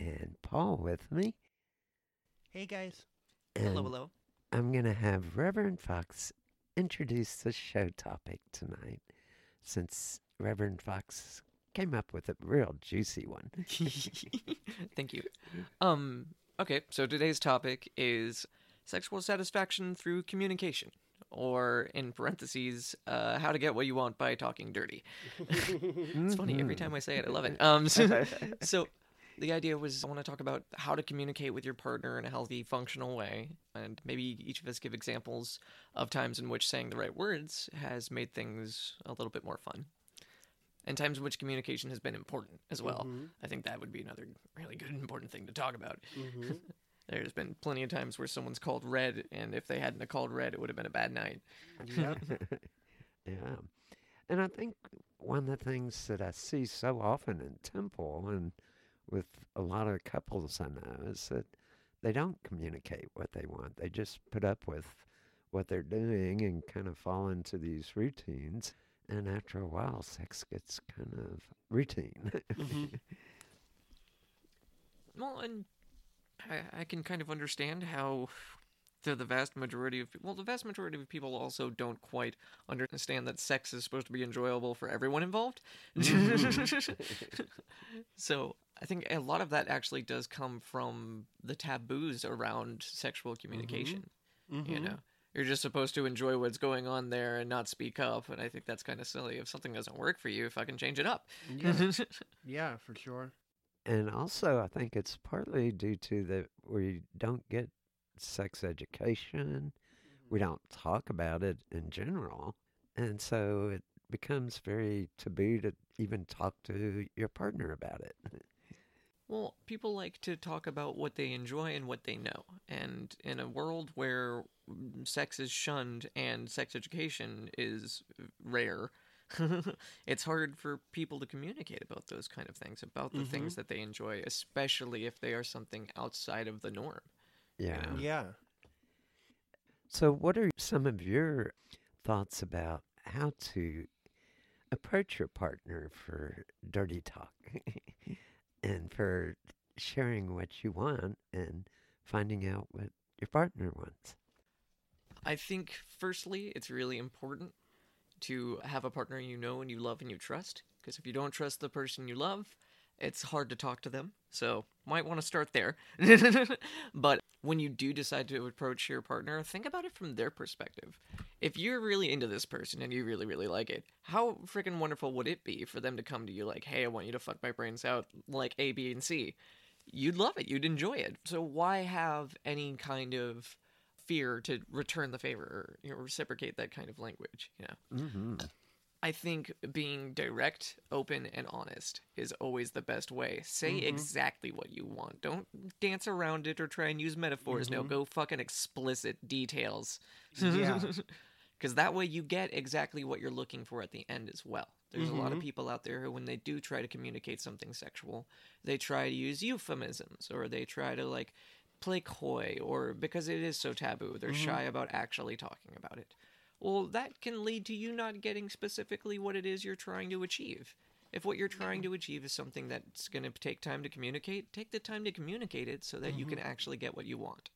and Paul with me. Hey guys. And hello, hello. I'm going to have Reverend Fox introduce the show topic tonight since Reverend Fox came up with a real juicy one. Thank you. Um okay, so today's topic is sexual satisfaction through communication or in parentheses, uh, how to get what you want by talking dirty. it's funny every time I say it. I love it. Um, so, so the idea was I want to talk about how to communicate with your partner in a healthy, functional way, and maybe each of us give examples of times in which saying the right words has made things a little bit more fun. And times in which communication has been important as well. Mm-hmm. I think that would be another really good, important thing to talk about. Mm-hmm. There's been plenty of times where someone's called red, and if they hadn't called red, it would have been a bad night. yeah. yeah. And I think one of the things that I see so often in Temple and with a lot of couples I know is that they don't communicate what they want. They just put up with what they're doing and kind of fall into these routines. And after a while, sex gets kind of routine. mm-hmm. Well, and I, I can kind of understand how the, the vast majority of well the vast majority of people also don't quite understand that sex is supposed to be enjoyable for everyone involved mm-hmm. so I think a lot of that actually does come from the taboos around sexual communication. Mm-hmm. You know, you're just supposed to enjoy what's going on there and not speak up. And I think that's kind of silly. If something doesn't work for you, fucking change it up. Yeah, yeah, for sure. And also, I think it's partly due to that we don't get sex education. We don't talk about it in general. And so it becomes very taboo to even talk to your partner about it. Well, people like to talk about what they enjoy and what they know. And in a world where sex is shunned and sex education is rare, it's hard for people to communicate about those kind of things, about the things mm-hmm. that they enjoy, especially if they are something outside of the norm. Yeah. Yeah. So, what are some of your thoughts about how to approach your partner for dirty talk and for sharing what you want and finding out what your partner wants? I think, firstly, it's really important to have a partner you know and you love and you trust. Because if you don't trust the person you love, it's hard to talk to them. So, might want to start there. but when you do decide to approach your partner, think about it from their perspective. If you're really into this person and you really, really like it, how freaking wonderful would it be for them to come to you like, hey, I want you to fuck my brains out like A, B, and C? You'd love it. You'd enjoy it. So, why have any kind of fear to return the favor or you know, reciprocate that kind of language? You know? Mm-hmm. I think being direct, open, and honest is always the best way. Say mm-hmm. exactly what you want. Don't dance around it or try and use metaphors. No, mm-hmm. go fucking explicit details. Yeah. Because that way you get exactly what you're looking for at the end as well. There's a lot of Mhm. people out there who, when they do try to communicate something sexual, they try to use euphemisms or they try to like play coy or because it is so taboo, they're mm-hmm. shy about actually talking about it. Well, that can lead to you not getting specifically what it is you're trying to achieve. If what you're trying to achieve is something that's going to take time to communicate, take the time to communicate it so that you can mm-hmm. actually get what you want.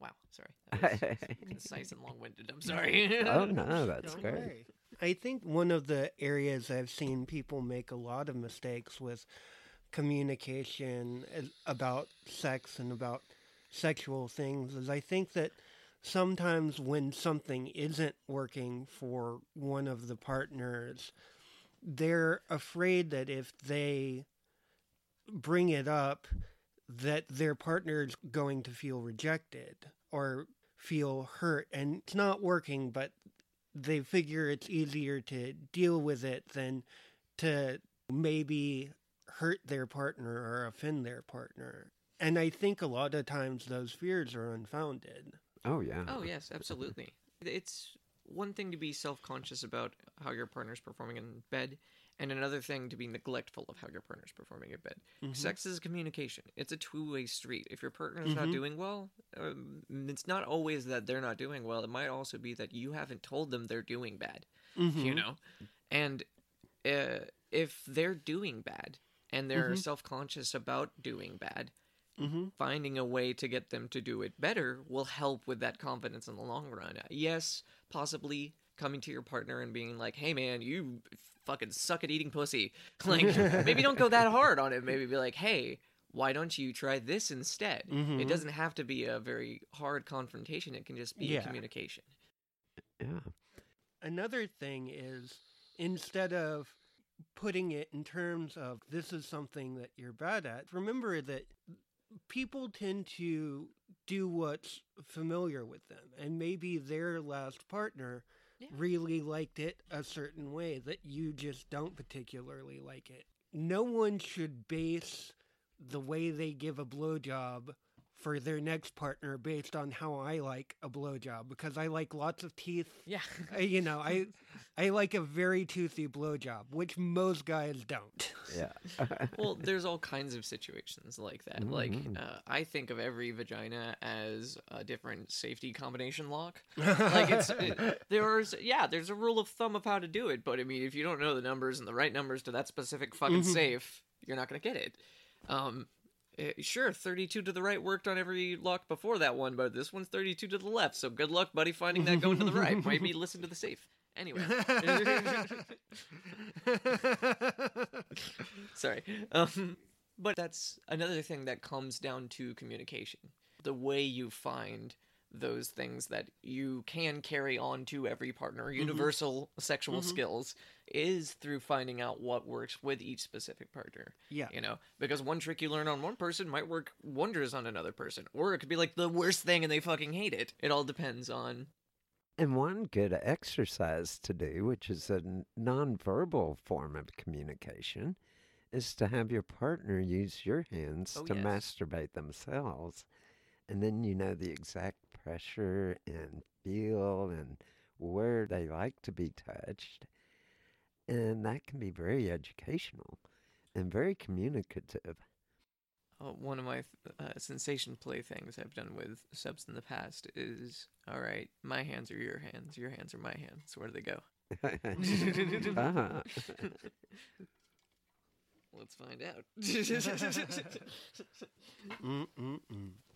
Wow, sorry. That was concise and long winded. I'm sorry. oh, no, that's Don't great. worry. I think one of the areas I've seen people make a lot of mistakes with communication eh, about sex and about sexual things is I think that sometimes when something isn't working for one of the partners, they're afraid that if they bring it up, that their partner's going to feel rejected or feel hurt and it's not working, but they figure it's easier to deal with it than to maybe hurt their partner or offend their partner. And I think a lot of times those fears are unfounded. Oh, yeah. Oh yes, absolutely. It's one thing to be self-conscious about how your partner's performing in bed, and another thing to be neglectful of how your partner's performing in bed. Sex is communication. It's a two-way street. If your partner's not Mhm. doing well, um, it's not always that they're not doing well. It might also be that you haven't told them they're doing bad. You know, and uh, if they're doing bad and they're self-conscious about doing bad, Mm-hmm. finding a way to get them to do it better will help with that confidence in the long run. Yes, possibly coming to your partner and being like, "Hey man, you fucking suck at eating pussy." Like maybe don't go that hard on it. Maybe be like, "Hey, why don't you try this instead?" It Mhm. doesn't have to be a very hard confrontation. It can just be Yeah. a communication. Yeah. Another thing is instead of putting it in terms of this is something that you're bad at, remember that people tend to do what's familiar with them. And maybe their last partner Yeah. really liked it a certain way that you just don't particularly like it. No one should base the way they give a blowjob for their next partner based on how I like a blowjob because I like lots of teeth Yeah. You know, I I like a very toothy blowjob, which most guys don't. Yeah. well, there's all kinds of situations like that. Like, Mhm. uh, I think of every vagina as a different safety combination lock. Like, it's it, there's yeah, there's a rule of thumb of how to do it, but I mean, if you don't know the numbers and the right numbers to that specific fucking Mhm. safe, you're not gonna get it. Um, eh, sure, 32 to the right worked on every lock before that one, but this one's 32 to the left. So good luck, buddy, finding that going to the right. Maybe listen to the safe. Anyway. Sorry. Um, But that's another thing that comes down to communication. The way you find those things that you can carry on to every partner, universal sexual skills, is through finding out what works with each specific partner. Yeah. You know, because one trick you learn on one person might work wonders on another person, or it could be like the worst thing and they fucking hate it. It all depends on. And one good exercise to do, which is a nonverbal form of communication, is to have your partner use your hands Oh, to yes. masturbate themselves. And then you know the exact pressure and feel and where they like to be touched. And that can be very educational and very communicative. Uh, one of my uh, sensation play things I've done with subs in the past is all right, my hands are your hands, your hands are my hands. Where do they go? Ah. Let's find out. Mm-mm-mm.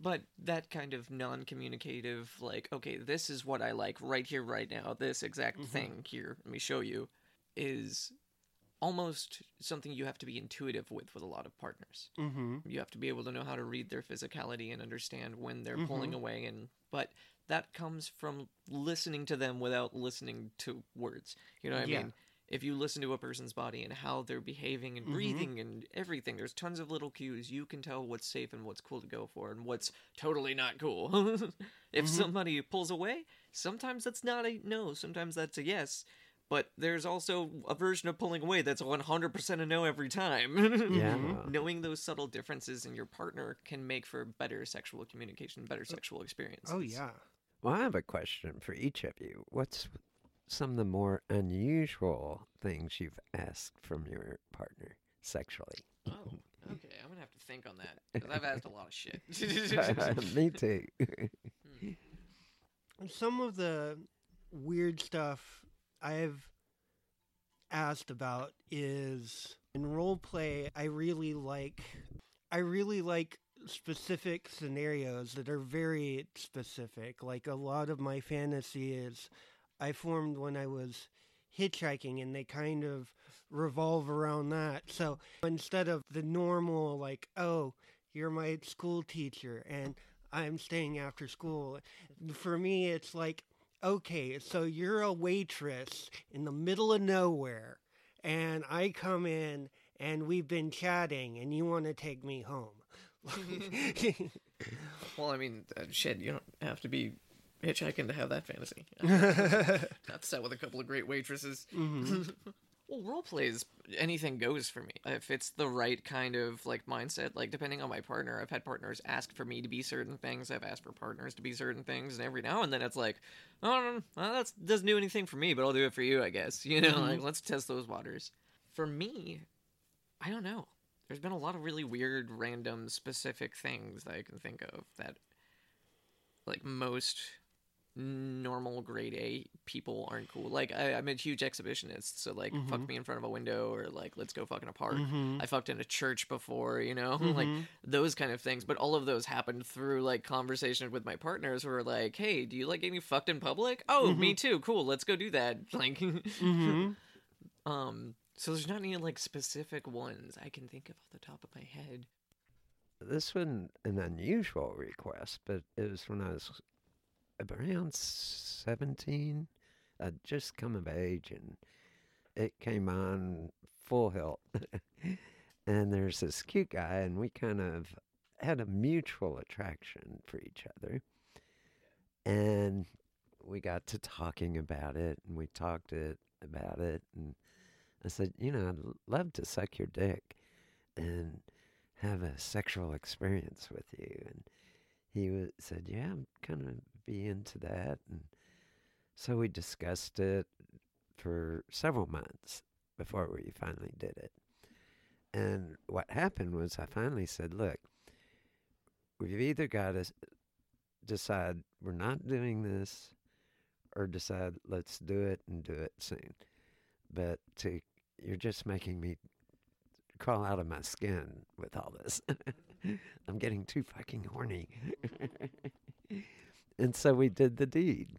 but that kind of non-communicative like okay this is what i like right here right now this exact thing here let me show you is almost something you have to be intuitive with with a lot of partners. Mm-hmm. you have to be able to know how to read their physicality and understand when they're pulling away and but that comes from listening to them without listening to words. You know what i Yeah. mean if you listen to a person's body and how they're behaving and mm-hmm. breathing and everything there's tons of little cues you can tell what's safe and what's cool to go for and what's totally not cool if mm-hmm. somebody pulls away sometimes that's not a no sometimes that's a yes but there's also a version of pulling away that's 100% a no every time yeah. Mm-hmm. knowing those subtle differences in your partner can make for better sexual communication, better oh, sexual experience. Oh yeah. Well, I have a question for each of you. What's some of the more unusual things you've asked from your partner sexually? Oh, okay. I'm gonna have to think on that because I've asked a lot of shit. Me too. Hmm. Some of the weird stuff I've asked about is in role play I really like I really like specific scenarios that are very specific. Like a lot of my fantasy is I formed when I was hitchhiking and they kind of revolve around that. So instead of the normal like, oh, you're my school teacher and I'm staying after school. For me it's like okay, so you're a waitress in the middle of nowhere, and I come in and we've been chatting, and you want to take me home. well, I mean, uh, shit. You don't have to be hitchhiking to have that fantasy. That's set with a couple of great waitresses. Mm-hmm. well, role plays anything goes for me if it's the right kind of like mindset. Like depending on my partner, I've had partners ask for me to be certain things. I've asked for partners to be certain things, and every now and then it's like, oh, well, that doesn't do anything for me, but I'll do it for you, I guess. You know, mm-hmm. like let's test those waters. For me, I don't know. There's been a lot of really weird, random, specific things that I can think of that, like most normal grade A people aren't cool. Like I, I'm a huge exhibitionist, so like fuck mm-hmm. me in front of a window or like let's go fuck in a park. Mm-hmm. I fucked in a church before, you know, like mm-hmm. those kind of things. But all of those happened through like conversation with my partners who were like, "Hey, do you like getting fucked in public? Oh, me too. Cool, let's go do that." Like, um. So there's not any like specific ones I can think of off the top of my head. this wasn't an unusual request, but it was when I was around 17. I'd just come of age and it came on full hilt. and there's this cute guy, and we kind of had a mutual attraction for each other. And we got to talking about it, and we talked it about it, and I said, you know, I'd love to suck your dick and have a sexual experience with you. And he wa said, yeah, I'm kind of be into that. And so we discussed it for several months before we finally did it. And what happened was I finally said, look, we've either got to decide we're not doing this or decide let's do it and do it soon. But to you're just making me crawl out of my skin with all this. I'm getting too fucking horny. and so we did the deed.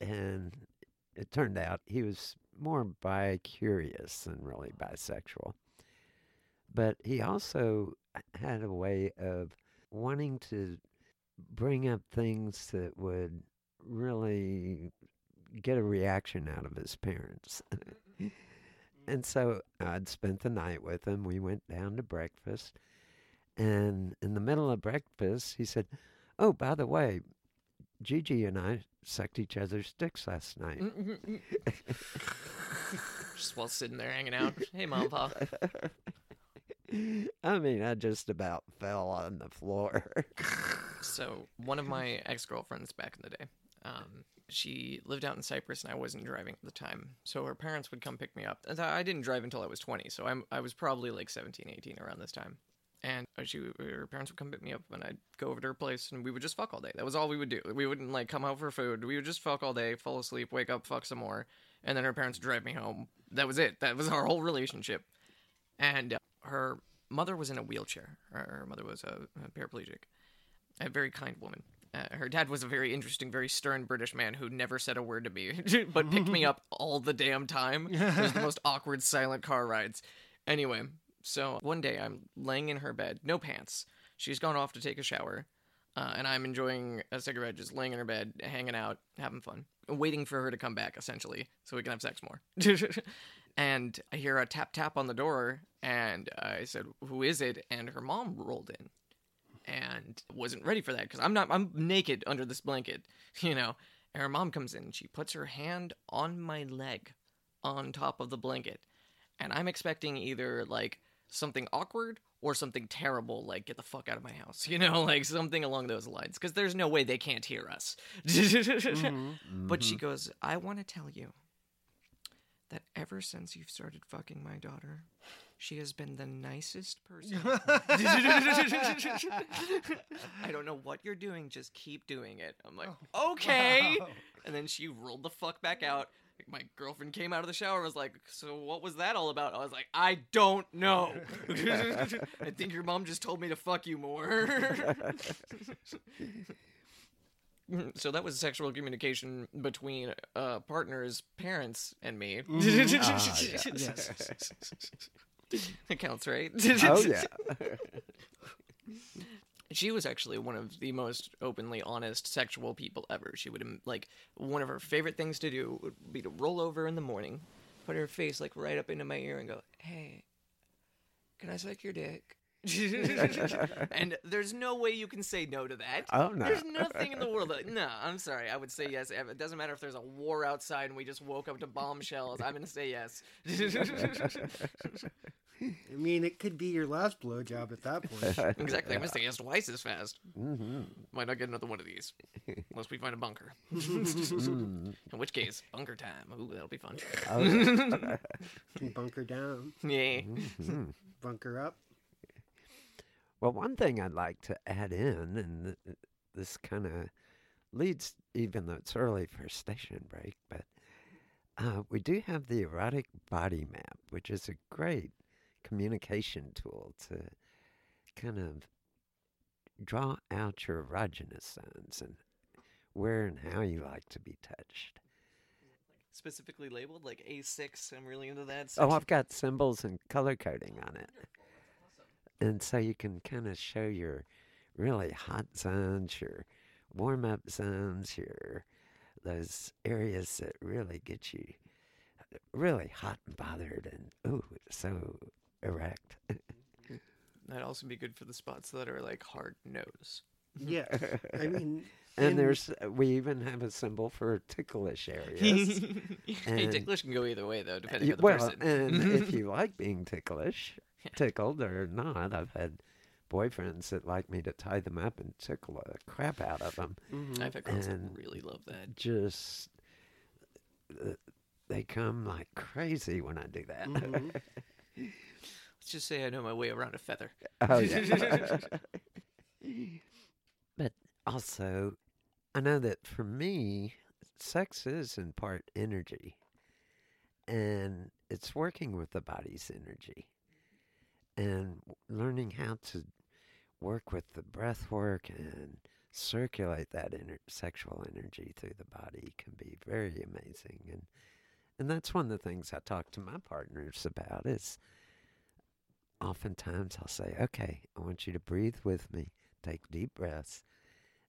And it turned out he was more bi curious than really bisexual. but he also had a way of wanting to bring up things that would really get a reaction out of his parents. and so I'd spent the night with him. We went down to breakfast. And in the middle of breakfast, he said, Oh, by the way, Gigi and I sucked each other's dicks last night. Mm, mm, mm. just while sitting there hanging out. Hey, mom, pop. I mean, I just about fell on the floor. So one of my ex girlfriends back in the day, um, she lived out in Cypress and I wasn't driving at the time. So her parents would come pick me up. And I didn't drive until I was 20, so I'm, I was probably like 17, 18 around this time. And she, her parents would come pick me up, and I'd go over to her place, and we would just fuck all day. That was all we would do. We wouldn't like come out for food. We would just fuck all day, fall asleep, wake up, fuck some more, and then her parents would drive me home. That was it. That was our whole relationship. And uh, her mother was in a wheelchair. Her, her mother was a, a paraplegic. A very kind woman. Uh, her dad was a very interesting, very stern British man who never said a word to me, but picked me up all the damn time. It was the most awkward, silent car rides. Anyway, so one day I'm laying in her bed, no pants. She's gone off to take a shower, uh, and I'm enjoying a cigarette, just laying in her bed, hanging out, having fun, waiting for her to come back, essentially, so we can have sex more. and I hear a tap tap on the door, and I said, "Who is it?" And her mom rolled in, and wasn't ready for that because I'm not. I'm naked under this blanket, you know. And her mom comes in, she puts her hand on my leg, on top of the blanket, and I'm expecting either like something awkward or something terrible like get the fuck out of my house you know like something along those lines because there's no way they can't hear us. Mm-hmm. But she mm-hmm. goes i want to tell you that ever since you've started fucking my daughter she has been the nicest person. I don't know what you're doing just keep doing it. I'm like oh. okay. Wow. and then she rolled the fuck back out. My girlfriend came out of the shower and was like, So what was that all about? I was like, I don't know. I think your mom just told me to fuck you more. so that was sexual communication between uh, partners, parents, and me. Ah, Yes. That counts, right? oh, yeah. She was actually one of the most openly honest sexual people ever. She would um, like one of her favorite things to do would be to roll over in the morning, put her face like right up into my ear and go, "Hey, can I suck your dick?" and there's no way you can say no to that. Oh, no. There's nothing in the world that no. I'm sorry. I would say yes. It doesn't matter if there's a war outside and we just woke up to bombshells. I'm gonna say yes. I mean, it could be your last blowjob at that point. exactly. I'm gonna say yes twice as fast. hmm Might not get another one of these unless we find a bunker. Mm. In which case, bunker time. Ooh, that'll be fun. Oh, bunker down, Yeah. Mhm. bunker up. Well, one thing I'd like to add in, and th- this kind of leads, even though it's early for station break, but uh, we do have the erotic body map, which is a great communication tool to kind of draw out your erogenous zones and where and how you like to be touched. Specifically labeled like A6. I'm really into that. Oh, I've got symbols and color coding on it. And so you can kind of show your really hot zones, your warm up zones, your those areas that really get you uh, really hot and bothered and ooh, so erect. That'd also be good for the spots that are like hard nose. Yeah, I mean, and in- there's uh, we even have a symbol for ticklish areas. hey, And- ticklish can go either way though, depending Y- on the well, person. and if you like being ticklish, tickled or not, I've had boyfriends that like me to tie them up and tickle the crap out of them. mhm. I've had girls that really love that. Just uh, they come like crazy when I do that. Mhm. Let's just say I know my way around a feather. oh yeah. but also, I know that for me, sex is in part energy, and it's working with the body's energy, and learning how to work with the breath work and circulate that ener- sexual energy through the body can be very amazing and and that's one of the things I talk to my partners about is oftentimes I'll say, okay, I want you to breathe with me, take deep breaths,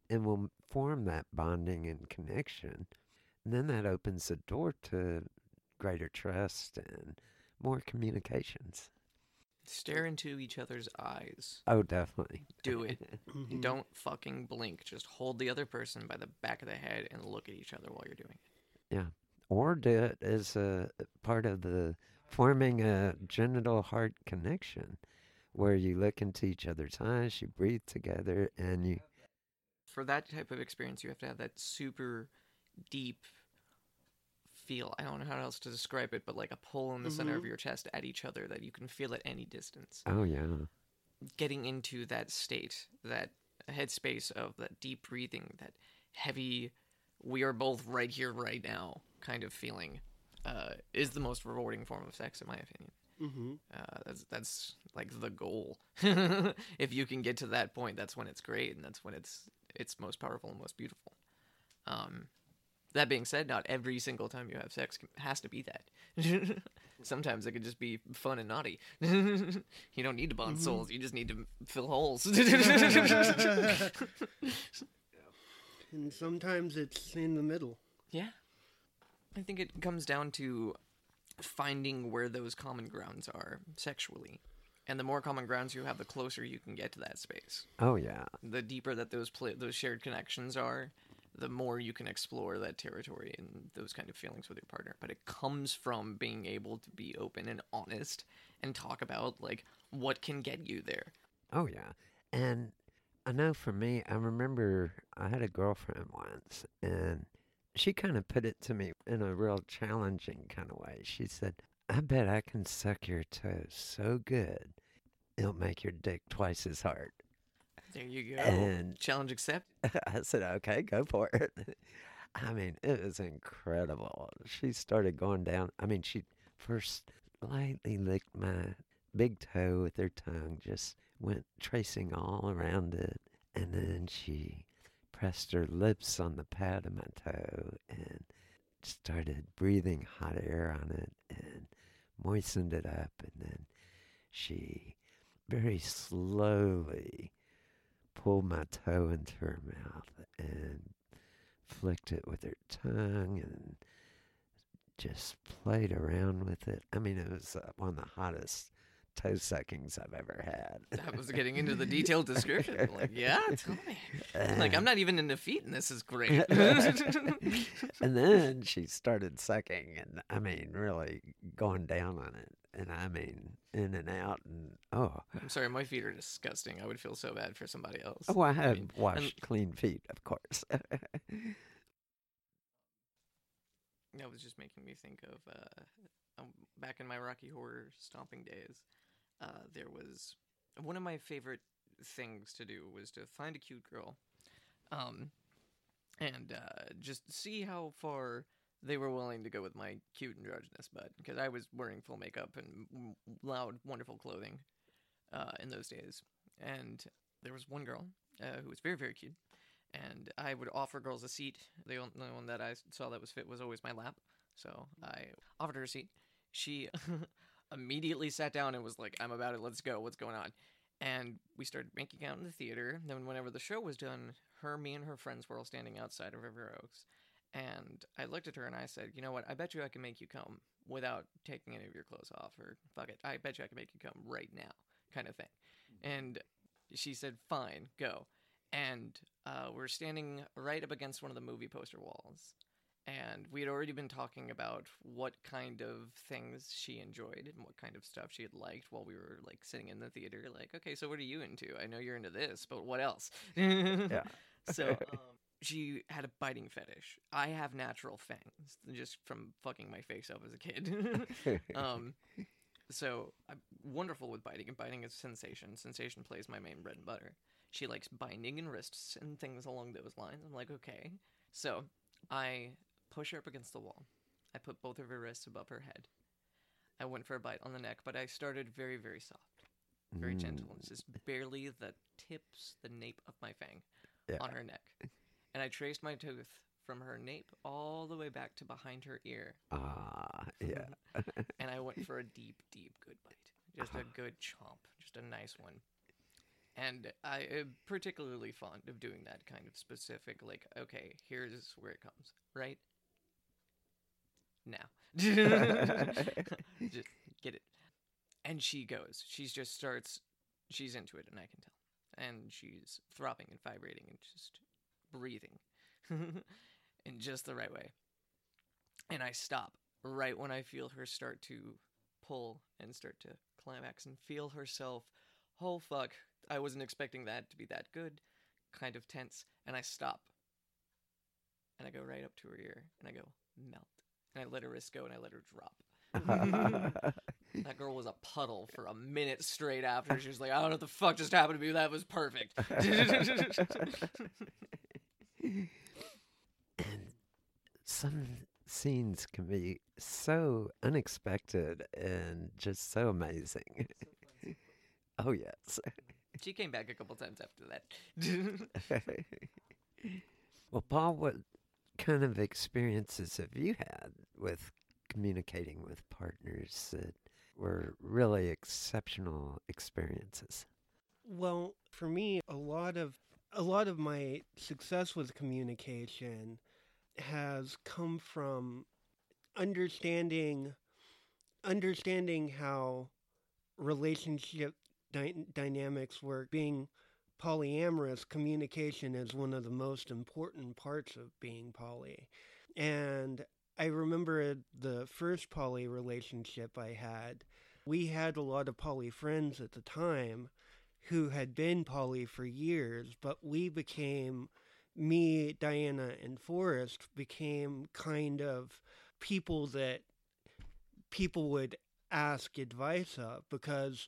and we'll form that bonding and connection. And then that opens the door to greater trust and more communications. Stare into each other's eyes. Oh, definitely. Do it. Mhm. Don't fucking blink. Just hold the other person by the back of the head and look at each other while you're doing it. Yeah. Or do it as a part of the forming a genital heart connection where you look into each other's eyes, you breathe together, and you. For that type of experience, you have to have that super deep feel. I don't know how else to describe it, but like a pull in the center of Mhm. your chest at each other that you can feel at any distance. Oh, yeah. Getting into that state, that headspace of that deep breathing, that heavy, we are both right here, right now kind of feeling, uh, is the most rewarding form of sex, in my opinion. Mm-hmm. Uh, that's that's like the goal. if you can get to that point, that's when it's great, and that's when it's it's most powerful and most beautiful. Um, that being said, not every single time you have sex has to be that. Sometimes it could just be fun and naughty. you don't need to bond mm-hmm. souls; you just need to fill holes. And sometimes it's in the middle. Yeah. I think it comes down to finding where those common grounds are sexually. And the more common grounds you have, the closer you can get to that space. Oh, yeah. The deeper that those pla those shared connections are, the more you can explore that territory and those kind of feelings with your partner. But it comes from being able to be open and honest and talk about like what can get you there. Oh, yeah. And I know for me, I remember I had a girlfriend once, and she kind of put it to me in a real challenging kind of way. She said, I bet I can suck your toes so good, it'll make your dick twice as hard. There you go. And- Challenge accepted. I said, okay, go for it. I mean, it was incredible. She started going down. I mean, she first lightly licked my big toe with her tongue, just went tracing all around it. And then she pressed her lips on the pad of my toe and started breathing hot air on it and moistened it up. And then she very slowly pulled my toe into her mouth and flicked it with her tongue and just played around with it. I mean, it was uh, one of the hottest toe suckings I've ever had. I was getting into the detailed description. Like, yeah, tell me. Like, I'm not even into feet, and this is great. and then she started sucking, and I mean, really going down on it. And I mean, in and out, and oh, I'm sorry, my feet are disgusting. I would feel so bad for somebody else. oh, I have mean, and- washed clean feet, of course. That was just making me think of uh, um, back in my Rocky Horror stomping days. Uh, there was one of my favorite things to do was to find a cute girl, um, and uh, just see how far they were willing to go with my cute androgynous butt because I was wearing full makeup and loud, wonderful clothing uh, in those days. And there was one girl uh, who was very, very cute, and I would offer girls a seat. The only one that I saw that was fit was always my lap, so I offered her a seat. She immediately sat down and was like, "I'm about it. Let's go. What's going on?" And we started making out in the theater. Then, whenever the show was done, her, me, and her friends were all standing outside of River Oaks. And I looked at her and I said, "You know what? I bet you I can make you come without taking any of your clothes off. Or fuck it, I bet you I can make you come right now." Kind of thing. And she said, "Fine, go." And uh, we're standing right up against one of the movie poster walls. And we had already been talking about what kind of things she enjoyed and what kind of stuff she had liked while we were like sitting in the theater. Like, okay, so what are you into? I know you're into this, but what else? yeah. so um, she had a biting fetish. I have natural fangs just from fucking my face up as a kid. um, so I'm wonderful with biting, and biting is sensation. Sensation plays my main bread and butter. She likes binding and wrists and things along those lines. I'm like, okay. So I push her up against the wall. I put both of her wrists above her head. I went for a bite on the neck, but I started very, very soft, very gentle. It's just barely the tips, the nape of my fang Yeah. on her neck. And I traced my tooth from her nape all the way back to behind her ear. Ah, yeah. and I went for a deep, deep good bite. just a good chomp, just a nice one. And I am particularly fond of doing that kind of specific, like, okay, here's where it comes, right? Now. just get it. And she goes. She just starts, she's into it, and I can tell. And she's throbbing and vibrating and just breathing in just the right way. And I stop right when I feel her start to pull and start to climax and feel herself. Oh fuck, I wasn't expecting that to be that good. Kind of tense. And I stop. And I go right up to her ear and I go, melt. And I let her wrist go and I let her drop. that girl was a puddle for a minute straight after. She was like, I don't know what the fuck just happened to me. That was perfect. and some scenes can be so unexpected and just so amazing. oh, yes. she came back a couple times after that. well, Paul, what kind of experiences have you had with communicating with partners that were really exceptional experiences? Well, for me, a lot of a lot of my success with communication has come from understanding understanding how relationship dy- dynamics work. Being polyamorous communication is one of the most important parts of being poly. And i remember the first poly relationship i had we had a lot of poly friends at the time who had been poly for years but we became me, Diana, and Forrest became kind of people that people would ask advice of because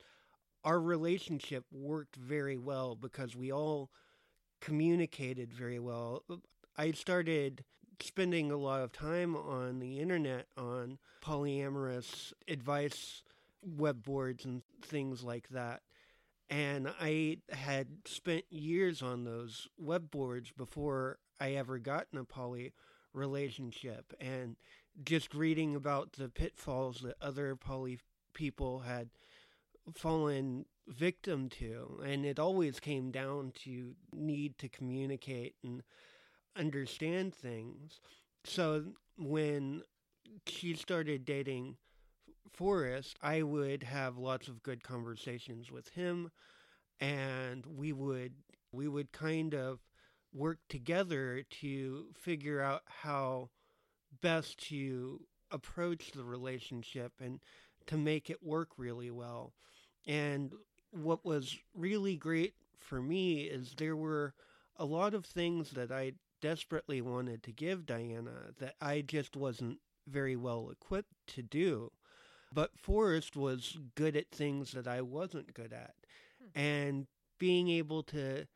our relationship worked very well because we all communicated very well. I started spending a lot of time on the internet on polyamorous advice web boards and things like that. And I had spent years on those web boards before I ever got in a poly relationship. And just reading about the pitfalls that other poly people had fallen victim to. And it always came down to need to communicate and understand things. So when she started dating Forrest, I would have lots of good conversations with him, and we would we would kind of work together to figure out how best to approach the relationship and to make it work really well. And what was really great for me is there were a lot of things that I desperately wanted to give Diana that I just wasn't very well equipped to do. But Forrest was good at things that I wasn't good at. Hmm. And being able to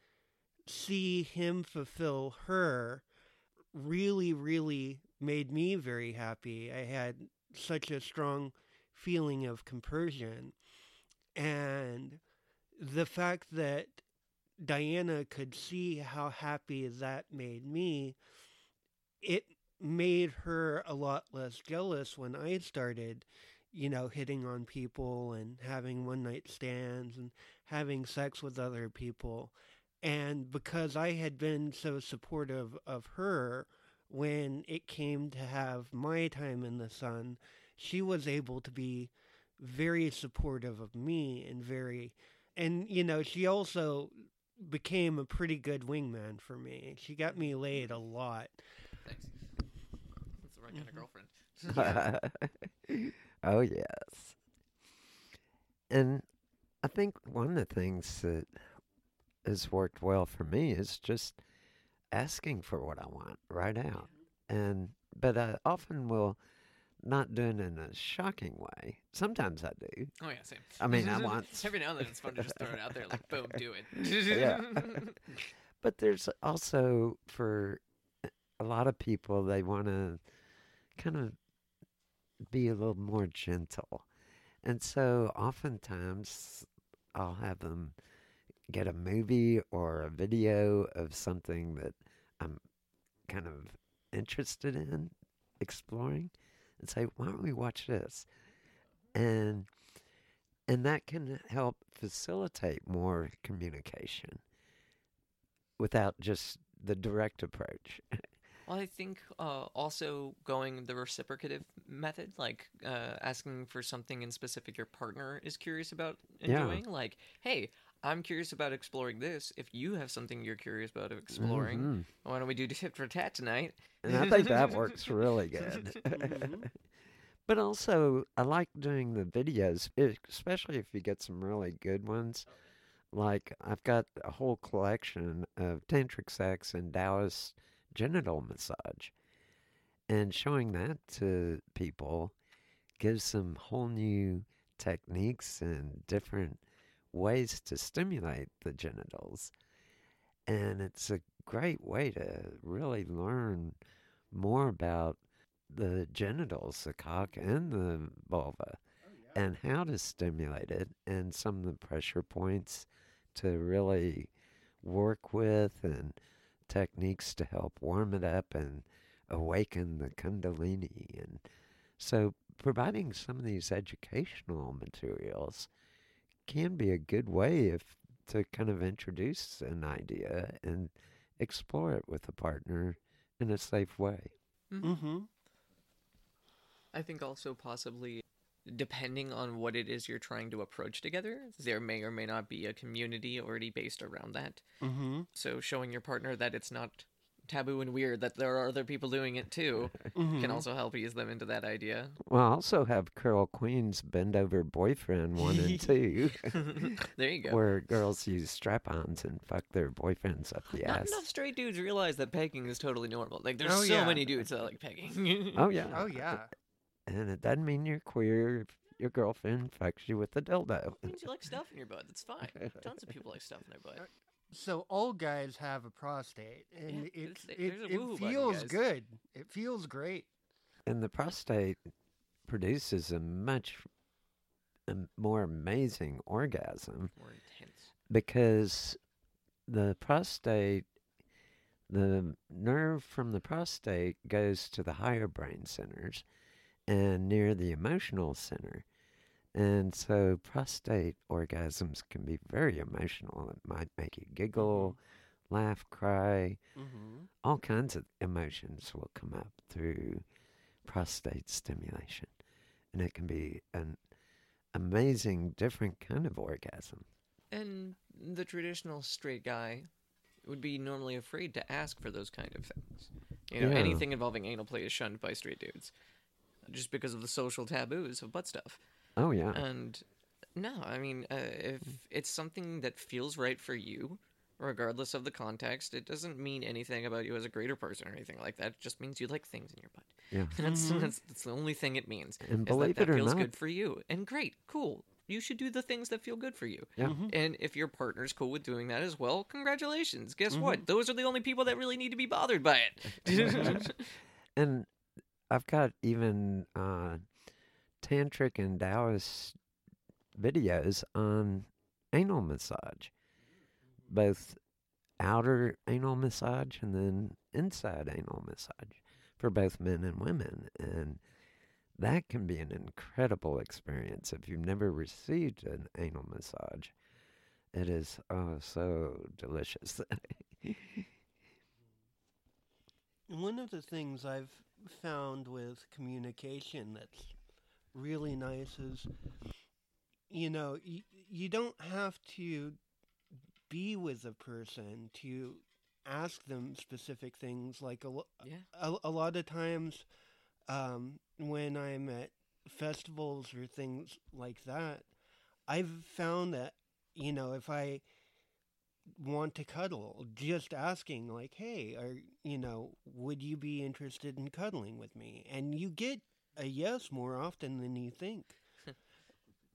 see him fulfill her really, really made me very happy. I had such a strong feeling of compersion. And the fact that Diana could see how happy that made me, it made her a lot less jealous when I started you know, hitting on people and having one night stands and having sex with other people. And because I had been so supportive of her when it came to have my time in the sun, she was able to be very supportive of me and very, and, you know, she also became a pretty good wingman for me. She got me laid a lot. Thanks. That's the right kind of mm-hmm. girlfriend. Oh, yes. And I think one of the things that has worked well for me is just asking for what I want right out. And but I often will not do it in a shocking way. Sometimes I do. Oh yeah, same. I mean, I want every now and then it's fun to just throw it out there, like boom, do it. yeah. but there's also for a lot of people they want to kind of be a little more gentle. And so oftentimes I'll have them get a movie or a video of something that I'm kind of interested in exploring and say, why don't we watch this? And And that can help facilitate more communication without just the direct approach. Well, I think uh, also going the reciprocative method, like uh, asking for something in specific your partner is curious about Yeah. enjoying. Like, hey, I'm curious about exploring this. If you have something you're curious about exploring, Mhm. why don't we do tit for tat tonight? And I think that works really good. Mhm. but also, I like doing the videos, especially if you get some really good ones. Like, I've got a whole collection of tantric sex and Taoist genital massage. And showing that to people gives them whole new techniques and different ways to stimulate the genitals. And it's a great way to really learn more about the genitals, the cock and the vulva, oh, and how to stimulate it, and some of the pressure points to really work with, and techniques to help warm it up and awaken the Kundalini. And so, providing some of these educational materials can be a good way if to kind of introduce an idea and explore it with a partner in a safe way. Mm-hmm. I think also possibly depending on what it is you're trying to approach together, there may or may not be a community already based around that. Mm-hmm. So showing your partner that it's not taboo and weird that there are other people doing it too Mm-hmm. can also help ease them into that idea. Well, I also have Carol Queen's Bend Over Boyfriend 1 and 2, there you go. where girls use strap ons and fuck their boyfriends up the Not ass. Not enough straight dudes realize that pegging is totally normal. Like there's Oh, so yeah. many dudes that like pegging. Oh, yeah. Oh yeah. And it doesn't mean you're queer if your girlfriend fucks you with a dildo. It means you like stuff in your butt. That's fine. Tons of people like stuff in their butt. Uh, so all guys have a prostate, and Yeah, it it's- it, there's a it woohoo button, feels guys. good. It feels great. And the prostate produces a much a more amazing orgasm More intense. because the prostate the nerve from the prostate goes to the higher brain centers and near the emotional center. And so prostate orgasms can be very emotional. It might make you giggle laugh cry. Mm-hmm. all kinds of emotions will come up through prostate stimulation. And it can be an amazing different kind of orgasm. And the traditional straight guy would be normally afraid to ask for those kind of things. You know, Yeah. anything involving anal play is shunned by straight dudes, just because of the social taboos of butt stuff. oh yeah And no, I mean, uh, if it's something that feels right for you, regardless of the context, it doesn't mean anything about you as a greater person or anything like that. It just means you like things in your butt. yeah That's, that's that's the only thing it means. And believe that, it that or feels not- good for you. And great, cool. You should do the things that feel good for you. Yeah. Mm-hmm. And if your partner's cool with doing that as well, congratulations. Guess what? Those are the only people that really need to be bothered by it. and I've got even uh, tantric and Taoist videos on anal massage, both outer anal massage and then inside anal massage for both men and women, and that can be an incredible experience if you've never received an anal massage. It is oh so delicious. One of the things I've found with communication that's really nice is, you know, y- you don't have to be with a person to ask them specific things. Like a, yeah. a, a lot of times um, when I'm at festivals or things like that, I've found that, you know, if I want to cuddle, just asking, like, hey, are, you know, would you be interested in cuddling with me? And you get a yes more often than you think.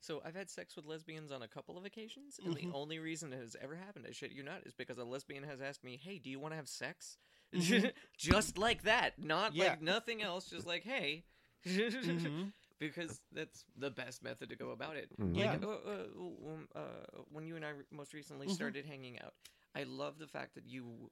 So I've had sex with lesbians on a couple of occasions, and Mhm. the only reason it has ever happened, I shit you not, is because a lesbian has asked me, "Hey, do you want to have sex?" Mhm. just like that, not Yeah. like nothing else, just like, "Hey," Mhm. because that's the best method to go about it. Mhm. Yeah. Like, uh, uh, um, uh, when you and I most recently Mhm. started hanging out, I love the fact that you.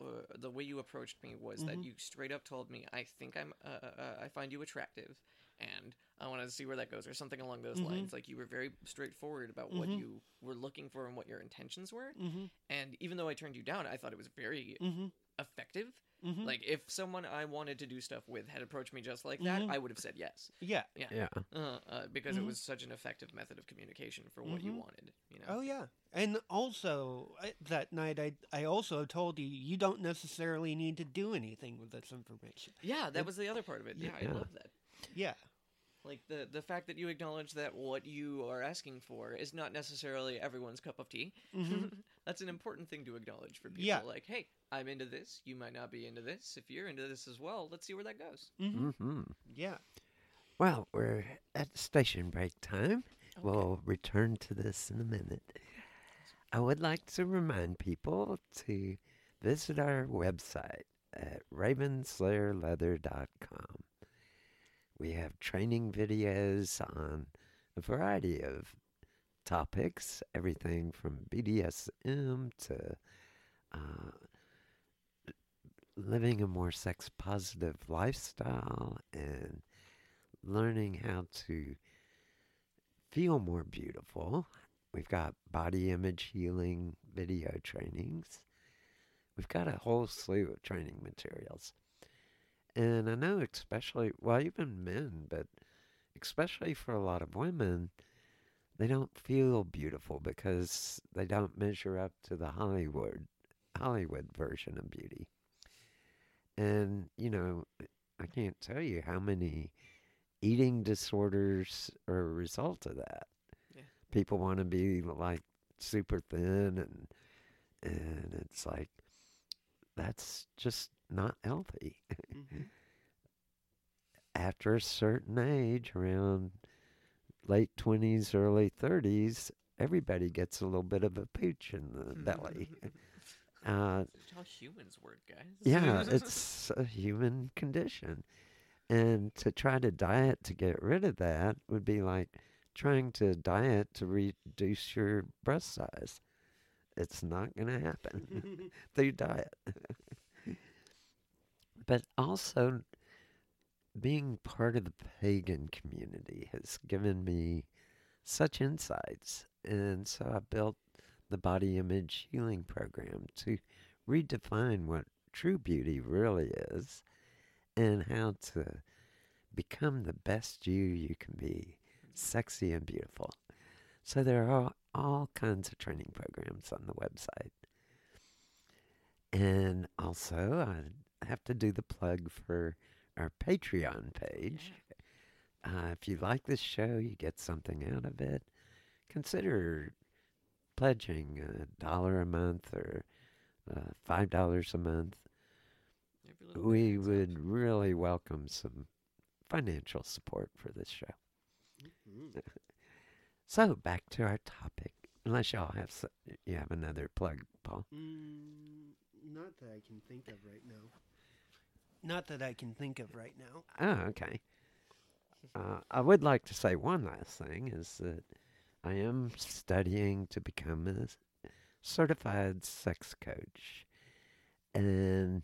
Uh, the way you approached me was that Mhm. you straight up told me, "I think I'm, uh, uh, I find you attractive, and I want to see where that goes, or something along those Mhm. lines. Like you were very straightforward about what Mhm. you were looking for and what your intentions were. Mm-hmm. And even though I turned you down, I thought it was very Mm-hmm. Effective. Mm-hmm. Like if someone I wanted to do stuff with had approached me just like that, Mhm. I would have said yes. yeah. Yeah. Yeah. Uh, uh, because it Mhm. was such an effective method of communication for what you Mhm. wanted. You know. Oh yeah, and also I, that night I I also told you you don't necessarily need to do anything with this information. Yeah, that It- was the other part of it. Yeah, I love that. Yeah. Like the the fact that you acknowledge that what you are asking for is not necessarily everyone's cup of tea. Mm-hmm. That's an important thing to acknowledge for people. Yeah. Like, hey, I'm into this. You might not be into this. If you're into this as well, let's see where that goes. Mm-hmm. hmm Yeah. Well, we're at station break time. We'll return to this in a minute. I would like to remind people to visit our website at ravenslayerleather.com. We have training videos on a variety of topics, everything from BDSM to uh, living a more sex positive lifestyle and learning how to feel more beautiful. We've got body image healing video trainings. We've got a whole slew of training materials. And I know, especially, well, even men, but especially for a lot of women, they don't feel beautiful because they don't measure up to the Hollywood Hollywood version of beauty. And, you know, I can't tell you how many eating disorders are a result of that. Yeah. People want to be like super thin and and it's like that's just not healthy. Mm-hmm. After a certain age, around late 20s, early 30s, everybody gets a little bit of a pooch in the belly. Uh, That's how humans work, guys. yeah, it's a human condition. And to try to diet to get rid of that would be like trying to diet to reduce your breast size. It's not going to happen through diet. but also, being part of the pagan community has given me such insights. And so I built the body image healing program to redefine what true beauty really is and how to become the best you you can be, sexy and beautiful. So there are all kinds of training programs on the website. And also, I have to do the plug for our Patreon page. Uh, if you like this show, you get something out of it, consider pledging a dollar a month or uh, five dollars a month. Every little bit We would really welcome some financial support for this show. Mm-hmm. So back to our topic. Unless y'all have you have another plug, Paul. Mm, not that I can think of right now. Not that I can think of right now. Oh, okay. Uh, I would like to say one last thing is that I am studying to become a certified sex coach. And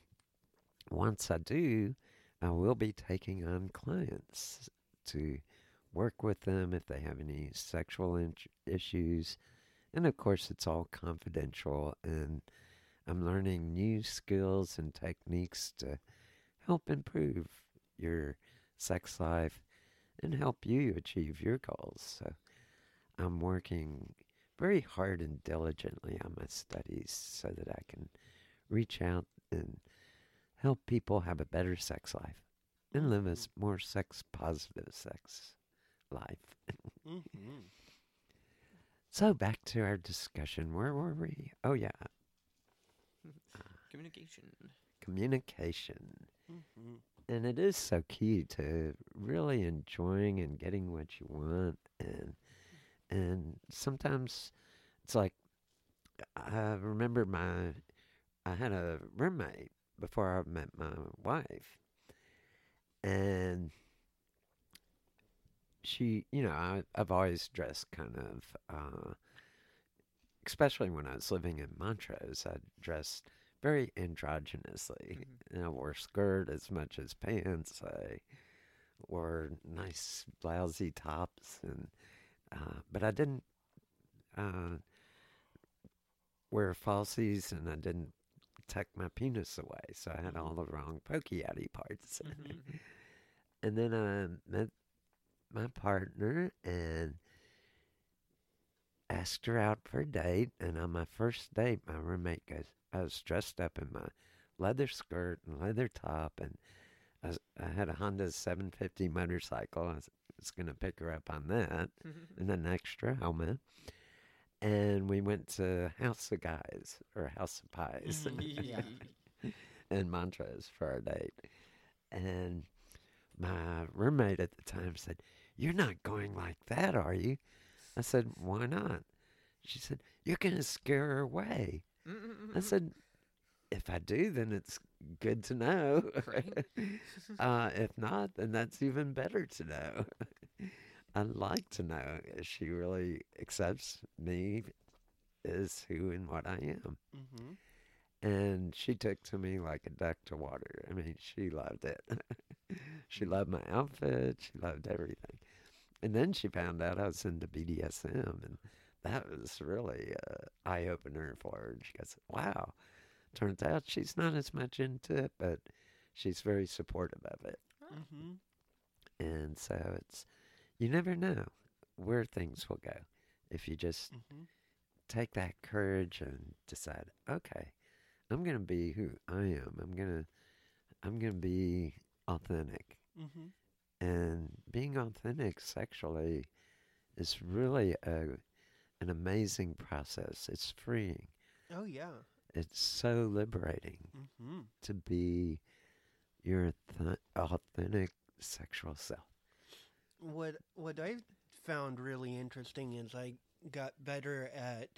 once I do, I will be taking on clients to work with them if they have any sexual in- issues. And of course, it's all confidential. And I'm learning new skills and techniques to help improve your sex life and help you achieve your goals. So I'm working very hard and diligently on my studies so that I can reach out and help people have a better sex life and live a more sex positive sex life. Mm-hmm. So back to our discussion. Where were we? Oh yeah, Communication. Communication. Mm-hmm. and it is so key to really enjoying and getting what you want and and sometimes it's like I remember my I had a roommate before I met my wife and she you know I, I've always dressed kind of uh, especially when I was living in Montrose I dressed very androgynously and I wore skirt as much as pants. I wore nice blousy tops, and uh, but I didn't uh, wear falsies, and I didn't tuck my penis away, so I had all the wrong pokey outy parts. and then I met my partner and asked her out for a date. And on my first date, my roommate goes, I was dressed up in my leather skirt and leather top, and I, was, I had a Honda 750 motorcycle. I was, was going to pick her up on that, and an extra helmet. And we went to House of Guys or House of Pies mm, in Montrose for our date. And my roommate at the time said, You're not going like that, are you? I said, Why not? She said, You're going to scare her away. I said, If I do, then it's good to know. Right. uh, if not, then that's even better to know. I'd like to know if she really accepts me as who and what I am. Mm-hmm. And she took to me like a duck to water. I mean, she loved it. she loved my outfit. She loved everything. And then she found out I was into BDSM, and that was really eye opener for her. And she goes, "Wow!" Turns out she's not as much into it, but she's very supportive of it. Mm-hmm. And so it's you never know where things will go if you just Mm-hmm. take that courage and decide, okay, I'm gonna be who I am. I'm gonna I'm gonna be authentic. Mm-hmm. And being authentic sexually is really a an amazing process. It's freeing. Oh yeah. It's so liberating Mm-hmm. to be your th- authentic sexual self. What what I found really interesting is I got better at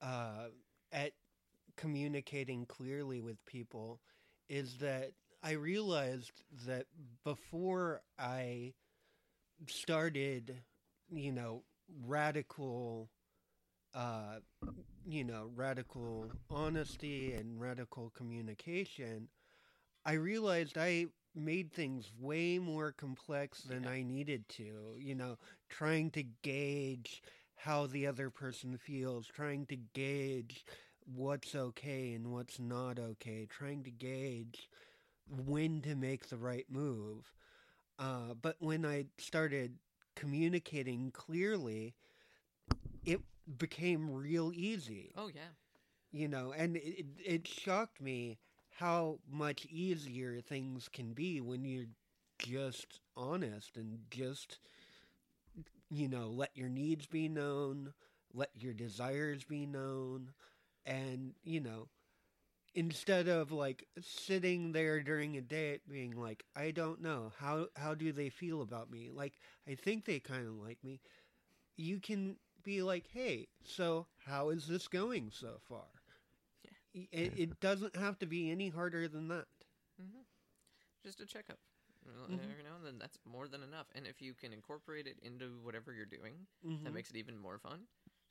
uh, at communicating clearly with people. Is that I realized that before I started, you know, radical, uh, you know, radical honesty and radical communication, I realized I made things way more complex than Yeah. I needed to. You know, trying to gauge how the other person feels, trying to gauge what's okay and what's not okay, trying to gauge when to make the right move. Uh, but when I started communicating clearly, it became real easy Oh yeah. you know and it, it, shocked me how much easier things can be when you're just honest and just you know let your needs be known let your desires be known and you know instead of like sitting there during a date being like i don't know how how do they feel about me like i think they kind of like me you can be like hey so how is this going so far Y- it, it doesn't have to be any harder than that hmm Just a checkup. Mhm. Every now and then, that's more than enough. And if you can incorporate it into whatever you're doing, Mhm. that makes it even more fun.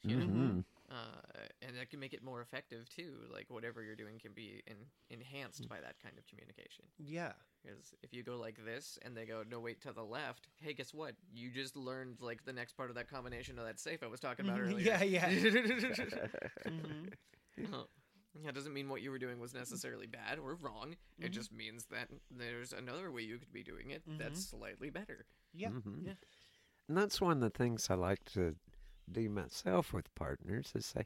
You know? Uh, and that can make it more effective too. Like whatever you're doing can be in, enhanced by that kind of communication. yeah Because if you go like this and they go, no, wait to the left, hey, guess what? You just learned like the next part of that combination of that safe I was talking about Mhm. earlier. Yeah, yeah. Mm-hmm. Mhm. Uh, That doesn't mean what you were doing was necessarily bad or wrong. It Mhm. just means that there's another way you could be doing it that's slightly better. yeah Mhm. Yeah. And that's one of the things I like to do myself with partners is say,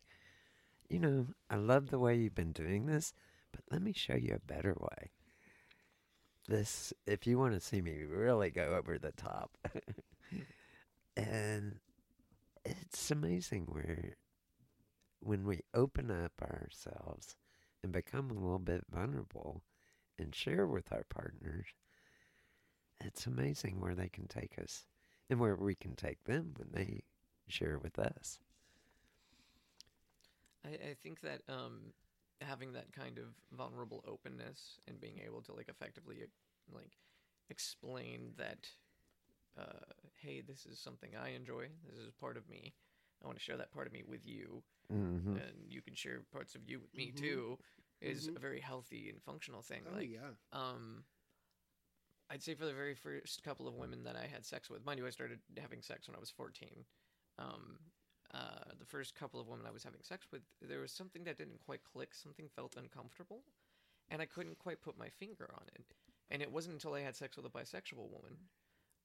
you know, I love the way you've been doing this, but let me show you a better way. This, if you want to see me really go over the top, and it's amazing where when we open up ourselves and become a little bit vulnerable and share with our partners, it's amazing where they can take us and where we can take them when they share with us. I, I think that um, having that kind of vulnerable openness and being able to like effectively uh, like explain that, uh, hey, this is something I enjoy. This is part of me. I want to share that part of me with you, Mm-hmm. and you can share parts of you with me Mhm. too. Is Mhm. a very healthy and functional thing. oh like, yeah um I'd say for the very first couple of women that I had sex with, mind you, I started having sex when I was 14. Um, uh, the first couple of women I was having sex with, there was something that didn't quite click. Something felt uncomfortable, and I couldn't quite put my finger on it. And it wasn't until I had sex with a bisexual woman,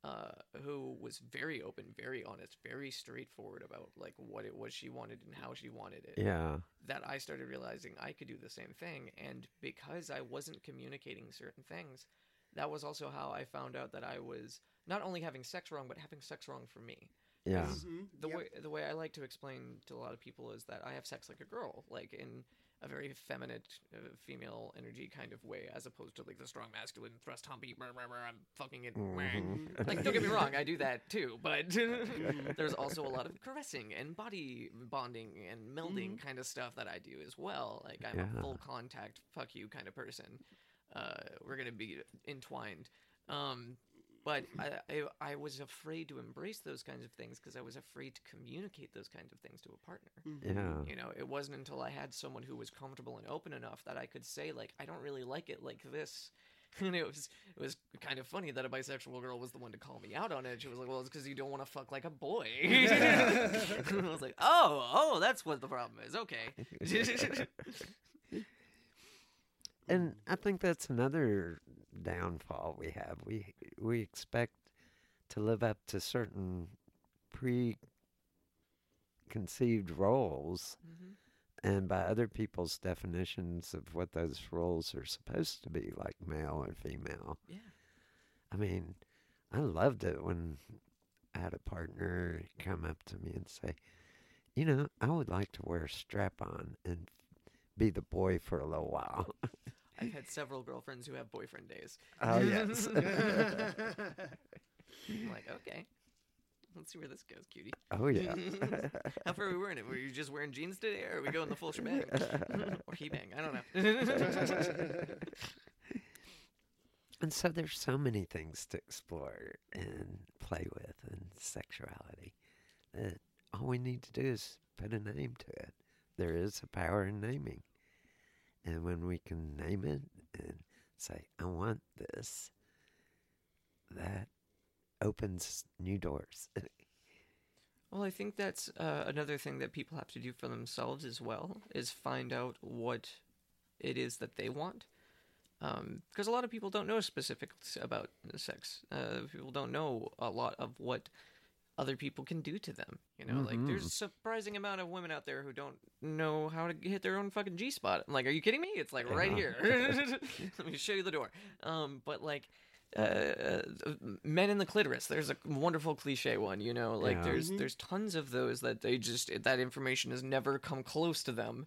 uh, who was very open, very honest, very straightforward about like what it was she wanted and how she wanted it Yeah. that I started realizing I could do the same thing. And because I wasn't communicating certain things, that was also how I found out that I was not only having sex wrong, but having sex wrong for me. Yeah. The way the way I like to explain to a lot of people is that I have sex like a girl, like in a very feminine, uh, female energy kind of way, as opposed to like the strong masculine thrust humpy. Brr, brr, brr, I'm fucking it. Mhm. Like, don't get me wrong, I do that too, but there's also a lot of caressing and body bonding and melding kind of stuff that I do as well. Like, I'm Yeah. a full contact, fuck you kind of person. Uh, we're gonna be entwined. Um, but mm-hmm. I, I, I was afraid to embrace those kinds of things because I was afraid to communicate those kinds of things to a partner. Mm-hmm. Yeah. You know, it wasn't until I had someone who was comfortable and open enough that I could say like, I don't really like it like this. And it was it was kind of funny that a bisexual girl was the one to call me out on it. She was like, "Well, it's because you don't want to fuck like a boy." I was like, "Oh, oh, that's what the problem is." Okay. And I think that's another downfall we have. We we expect to live up to certain preconceived roles, mm-hmm. and by other people's definitions of what those roles are supposed to be, like male or female. yeah. I mean, I loved it when I had a partner come up to me and say, "You know, I would like to wear a strap on and be the boy for a little while." I've had several girlfriends who have boyfriend days. oh yes. I'm like, okay, let's see where this goes, cutie. oh yeah. How far are we wearing it? Were you just wearing jeans today, or are we going the full shebang? or he bang? I don't know. And so there's so many things to explore and play with in sexuality that all we need to do is put a name to it. There is a power in naming. And when we can name it and say, I want this, that opens new doors. Well, I think that's uh, another thing that people have to do for themselves as well is find out what it is that they want. Because a lot of people don't know specifics about sex. Uh, people don't know a lot of what other people can do to them. You know, like there's a surprising amount of women out there who don't know how to hit their own fucking G spot. I'm like, are you kidding me? It's like right here. Let me show you the door. Um, but like. Uh, men in the clitoris. There's a wonderful cliche one, you know. Like Yeah. there's there's tons of those that they just that information has never come close to them,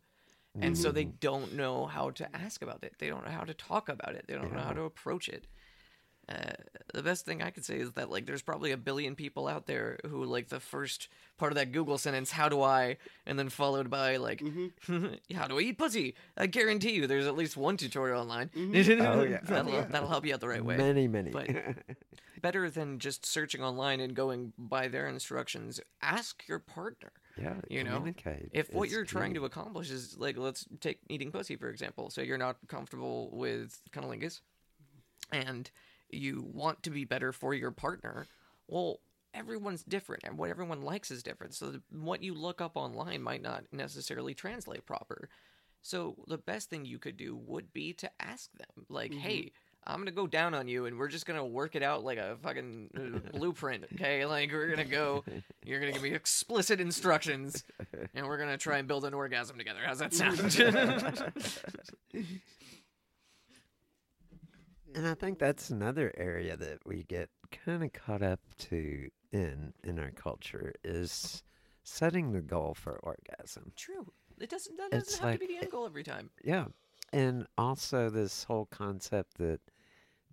and so they don't know how to ask about it. They don't know how to talk about it. They don't know how to approach it. Uh, the best thing I could say is that like there's probably a billion people out there who like the first part of that Google sentence, "How do I?" and then followed by like, "How do I eat pussy?" I guarantee you, there's at least one tutorial online. Oh, yeah. that'll, that'll help you out the right way. Many, many. But better than just searching online and going by their instructions, ask your partner. yeah, You know, communicate. if what you're trying to accomplish is like, let's take eating pussy for example. So you're not comfortable with cunnilingus, and you want to be better for your partner. Well, everyone's different, and what everyone likes is different. So what you look up online might not necessarily translate proper. So the best thing you could do would be to ask them, like, "Hey, I'm gonna go down on you, and we're just gonna work it out like a fucking uh, blueprint, okay? Like we're gonna go, you're gonna give me explicit instructions, and we're gonna try and build an orgasm together. How's that sound?" And I think that's another area that we get kind of caught up to in in our culture is setting the goal for orgasm. True. It doesn't. That doesn't have like- to be the end goal every time. Yeah. And also this whole concept that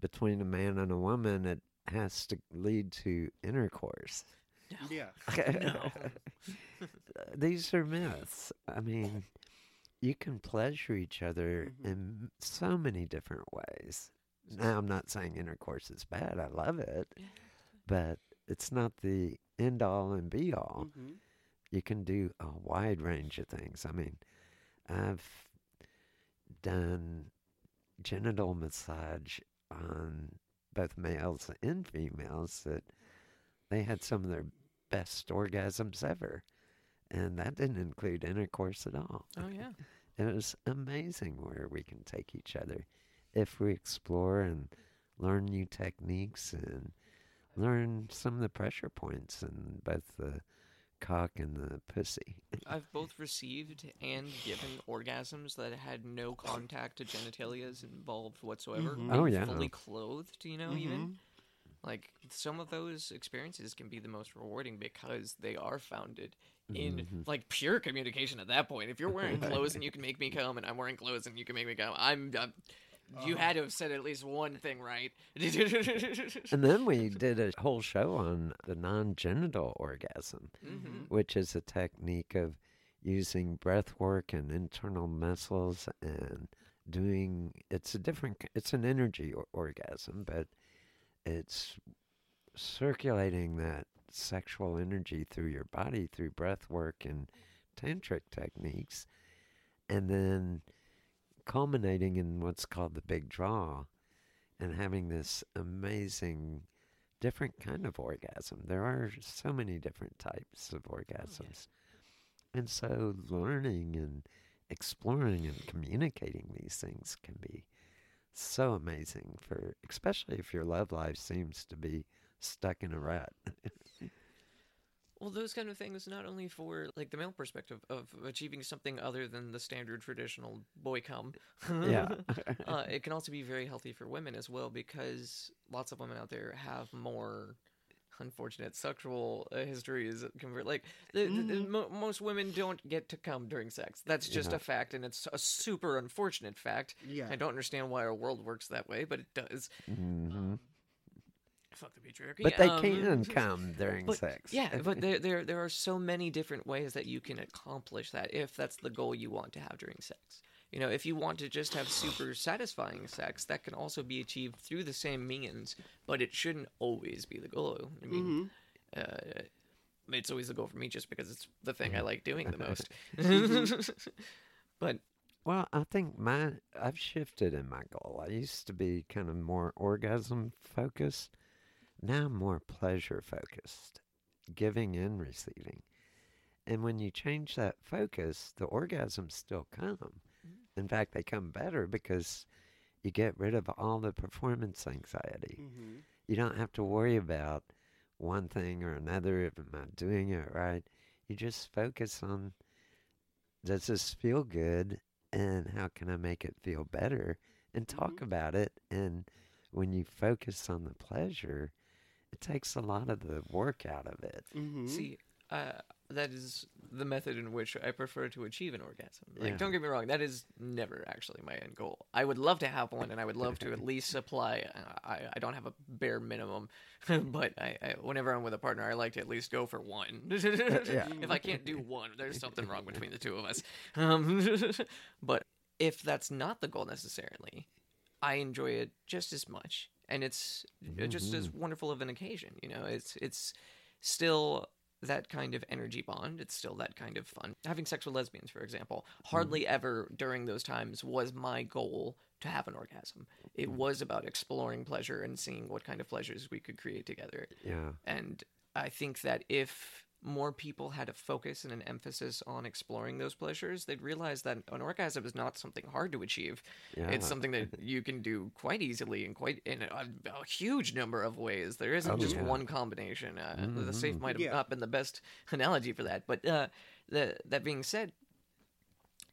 between a man and a woman it has to lead to intercourse. Yeah. These are myths. I mean, you can pleasure each other mm-hmm. in so many different ways. Now, I'm not saying intercourse is bad. I love it. But it's not the end all and be all. Mm-hmm. You can do a wide range of things. I mean, I've done genital massage on both males and females, that they had some of their best orgasms ever. And that didn't include intercourse at all. Oh yeah. It was amazing where we can take each other if we explore and learn new techniques and learn some of the pressure points in both the cock and the pussy. I've both received and given orgasms that had no contact to genitalias involved whatsoever. Mhm. Oh, being yeah. Fully clothed, you know, even. Mhm. Like some of those experiences can be the most rewarding because they are founded in Mhm. like pure communication at that point. If you're wearing clothes and you can make me come, and I'm wearing clothes and you can make me come, I'm. I'm you had to have said at least one thing right. And then we did a whole show on the non genital orgasm, Mhm. which is a technique of using breath work and internal muscles and doing it's a different it's an energy or- orgasm but it's circulating that sexual energy through your body through breath work and tantric techniques and then culminating in what's called the big draw and having this amazing different kind of orgasm. There are so many different types of oh, orgasms. And so learning and exploring and communicating these things can be so amazing for especially if your love life seems to be stuck in a rut. Well, those kind of things, not only for like the male perspective of achieving something other than the standard traditional boy cum, Yeah. uh, it can also be very healthy for women as well because lots of women out there have more unfortunate sexual uh, histories. Convert like the, the- the- mo- most women don't get to come during sex. That's just Yeah. a fact, and it's a super unfortunate fact. Yeah. I don't understand why our world works that way, but it does. hmm Fuck the patriarchy. But they Um, can come during but, sex. Yeah, but there, there there are so many different ways that you can accomplish that if that's the goal you want to have during sex. You know, if you want to just have super satisfying sex, that can also be achieved through the same means, but it shouldn't always be the goal. I mean, uh, it's always the goal for me just because it's the thing I like doing the most. but Well, I think my I've shifted in my goal. I used to be kind of more orgasm focused. Now more pleasure focused, giving and receiving. And when you change that focus, the orgasms still come. In fact, they come better because you get rid of all the performance anxiety. Mhm. You don't have to worry about one thing or another. If I'm I doing it right? You just focus on does this feel good and how can I make it feel better and talk about it. And when you focus on the pleasure, it takes a lot of the work out of it. Mhm. See, uh, that is the method in which I prefer to achieve an orgasm. Like, Yeah. don't get me wrong, that is never actually my end goal. I would love to have one, and I would love to at least supply. uh, I, I don't have a bare minimum, but I, I whenever I'm with a partner, I like to at least go for one. If I can't do one, there's something wrong between the two of us. Um, but if that's not the goal necessarily, I enjoy it just as much, and it's uh, just as wonderful of an occasion. You know, it's it's still that kind of energy bond. It's still that kind of fun. Having sex with lesbians, for example, hardly ever during those times was my goal to have an orgasm. It was about exploring pleasure and seeing what kind of pleasures we could create together. Yeah. And I think that if more people had a focus and an emphasis on exploring those pleasures, they'd realize that an orgasm is not something hard to achieve. Yeah. It's something that you can do quite easily and quite in a, a huge number of ways. There isn't Oh, just yeah. one combination. Uh, The safe might have Yeah. not been the best analogy for that, but uh, the, that being said,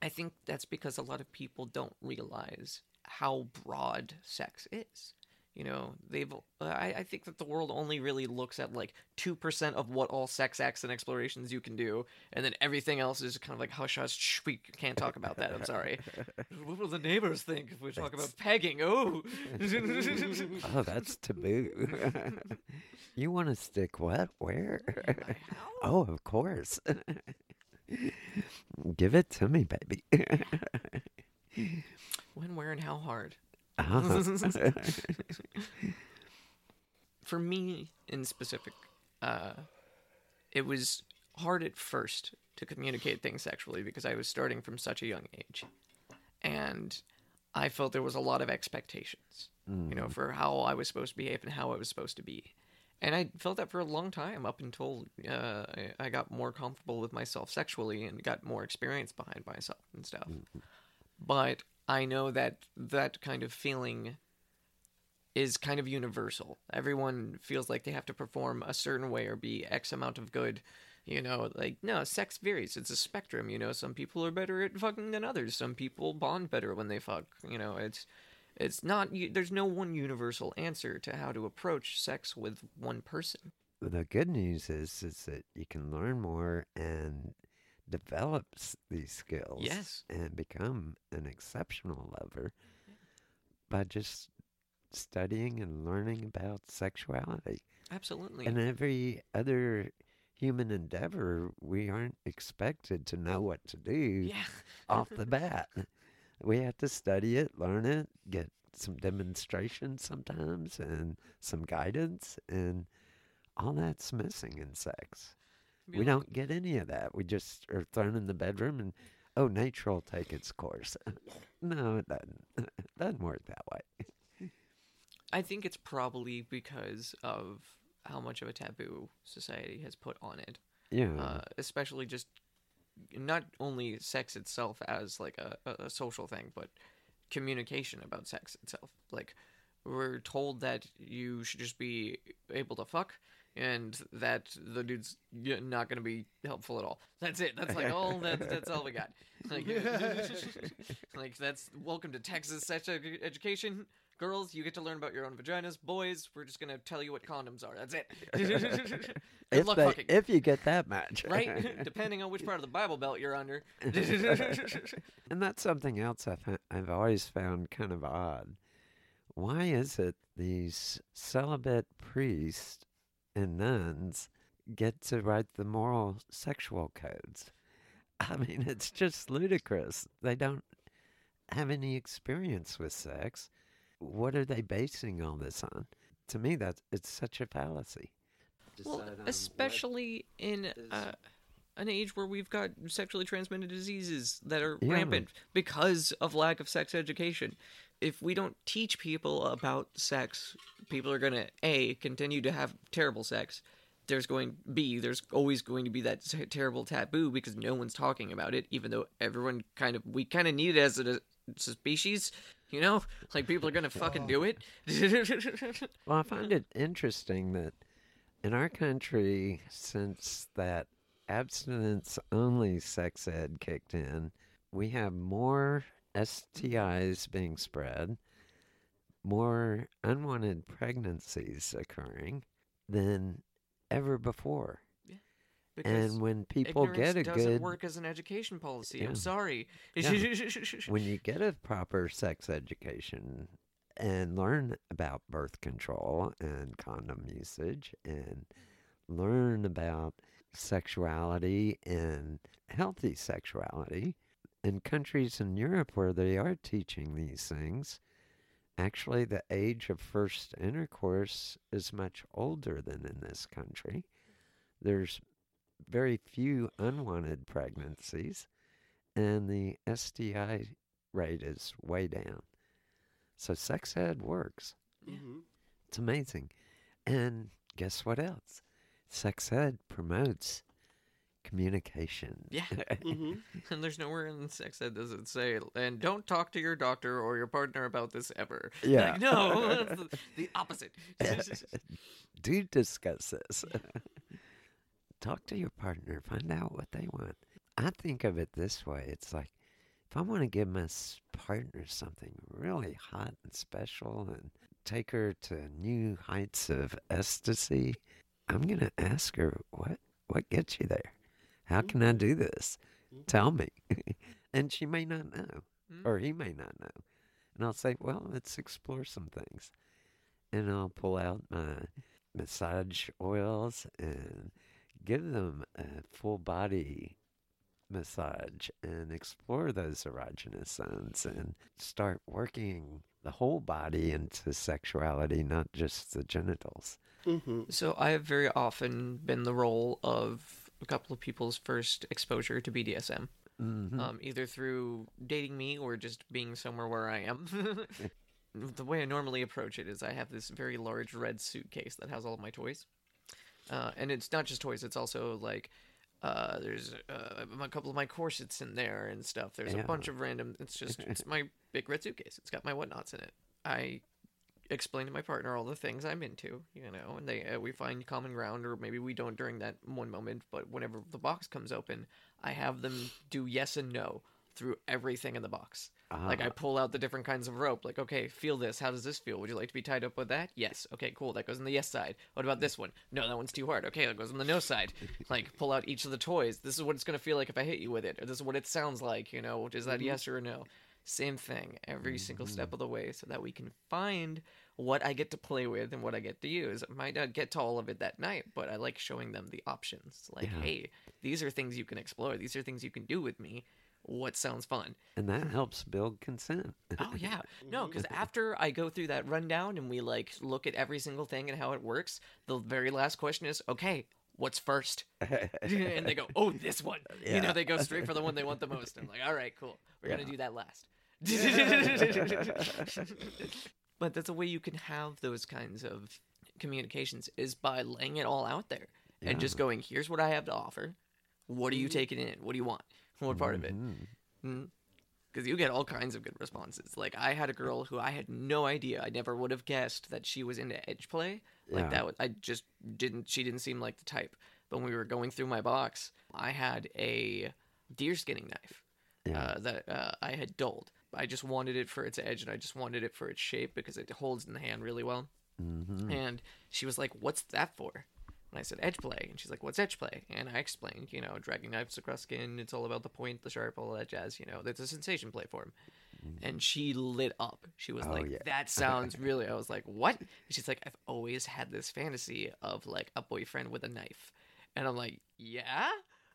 I think that's because a lot of people don't realize how broad sex is. You know, they've. Uh, I, I think that the world only really looks at like two percent of what all sex acts and explorations you can do, and then everything else is kind of like hush hush. Shh, we can't talk about that. I'm sorry. what will the neighbors think if we talk about pegging? Oh, Oh, that's taboo. you want to stick what? Where? oh, of course. Give it to me, baby. when, where, and how hard? Ah. for me in specific, uh, it was hard at first to communicate things sexually because I was starting from such a young age, and I felt there was a lot of expectations. you know, for how I was supposed to behave and how I was supposed to be. And I felt that for a long time up until uh, I- I got more comfortable with myself sexually and got more experience behind myself and stuff. But I know that that kind of feeling is kind of universal. Everyone feels like they have to perform a certain way or be X amount of good. You know, like, no, sex varies. It's a spectrum. You know, some people are better at fucking than others. Some people bond better when they fuck. You know, it's. It's not. There's no one universal answer to how to approach sex with one person. the good news is is that you can learn more and develop s- these skills Yes. and become an exceptional lover by just studying and learning about sexuality Absolutely. and every other human endeavor we aren't expected to know what to do yeah. off the bat we have to study it learn it get some demonstrations sometimes and some guidance and all that's missing in sex Be we like- don't get any of that. We just are thrown in the bedroom and oh, nature will take its course. no, it doesn't. It doesn't work that way. I think it's probably because of how much of a taboo society has put on it. Yeah. uh, especially just not only sex itself as like a, a, a social thing, but communication about sex itself. Like we're told that you should just be able to fuck, and that the dude's not going to be helpful at all. That's it. That's like oh, all that. That's all we got. Like, uh, like that's welcome to Texas sex edu- education. Girls, you get to learn about your own vaginas. Boys, we're just gonna tell you what condoms are. That's it. Good if, luck they- fucking if you get that much. right? Depending on which part of the Bible Belt you're under. and that's something else I've, I've always found kind of odd. Why is it these celibate priests and nuns get to write the moral sexual codes? I mean, it's just ludicrous. They don't have any experience with sex. What are they basing all this on? To me, that's it's such a fallacy. well, Decide especially in uh, an age where we've got sexually transmitted diseases that are Yeah. rampant because of lack of sex education. If we don't teach people about sex, people are going to a continue to have terrible sex. There's going b there's always going to be that terrible taboo because no one's talking about it, even though everyone kind of we kind of need it as a, as a species. You know, like people are gonna fucking do it. Well, I find it interesting that in our country, since that abstinence only sex ed kicked in, we have more STIs being spread, more unwanted pregnancies occurring than ever before. Because and when people get a doesn't good work as an education policy. Yeah. I'm sorry. Yeah. when you get a proper sex education and learn about birth control and condom usage and learn about sexuality and healthy sexuality in countries in Europe where they are teaching these things actually the age of first intercourse is much older than in this country there's very few unwanted pregnancies and the STI rate is way down. So sex ed works. Mm-hmm. It's amazing. And guess what else? Sex ed promotes communication. Yeah. Mm-hmm. and there's nowhere in sex ed does it say, and don't talk to your doctor or your partner about this ever. Yeah. Like, no, the, the opposite. Do discuss this. Talk to your partner, find out what they want. I think of it this way it's like if I want to give my partner something really hot and special and take her to new heights of ecstasy, I'm going to ask her, what, what gets you there? How can I do this? Tell me. and she may not know, Mm. or he may not know. And I'll say, well, let's explore some things. And I'll pull out my massage oils and give them a full body massage and explore those erogenous zones and start working the whole body into sexuality, not just the genitals. Mm-hmm. So I have very often been the role of a couple of people's first exposure to BDSM. Mm-hmm. um, either through dating me or just being somewhere where I am. the way I normally approach it is I have this very large red suitcase that has all of my toys, uh, and it's not just toys. It's also like uh, there's uh, a couple of my corsets in there and stuff. There's Yeah. a bunch of random. It's just it's my big red suitcase. It's got my whatnots in it. I explain to my partner all the things I'm into, you know, and they uh, we find common ground, or maybe we don't during that one moment. But whenever the box comes open, I have them do yes and no through everything in the box. Like I Ah. pull out the different kinds of rope. Like, okay, feel this. How does this feel? Would you like to be tied up with that? Yes. Okay, cool. That goes on the yes side. What about this one? No, that one's too hard. Okay, that goes on the no side. Like, pull out each of the toys. This is what it's gonna feel like if I hit you with it, or this is what it sounds like. You know, is that yes or no? Same thing every single step of the way, so that we can find what I get to play with and what I get to use. I might not get to all of it that night, but I like showing them the options. Like, Yeah. hey, these are things you can explore. These are things you can do with me. What sounds fun? And that helps build consent. Oh yeah, no, because after I go through that rundown and we like look at every single thing and how it works, the very last question is, okay, what's first? and they go, oh, this one. You know, they go straight for the one they want the most. I'm like, all right, cool, we're gonna do that last. But that's a way you can have those kinds of communications is by laying it all out there and just going, here's what I have to offer. What are you taking in? What do you want? What part of it? Because you get all kinds of good responses. Like I had a girl who I had no idea. I never would have guessed that she was into edge play. Like Yeah. that, was, I just didn't. She didn't seem like the type. But when we were going through my box, I had a deer skinning knife Yeah. uh, that uh, I had dulled. I just wanted it for its edge, and I just wanted it for its shape because it holds in the hand really well. Mhm. And she was like, "What's that for?" And I said, "Edge play." And she's like, "What's edge play?" And I explained, you know, dragging knives across skin. It's all about the point, the sharp, all that jazz. You know, it's a sensation play form. And she lit up. She was Oh, like, yeah. "That sounds really." I was like, "What?" And she's like, "I've always had this fantasy of like a boyfriend with a knife," and I'm like, "Yeah."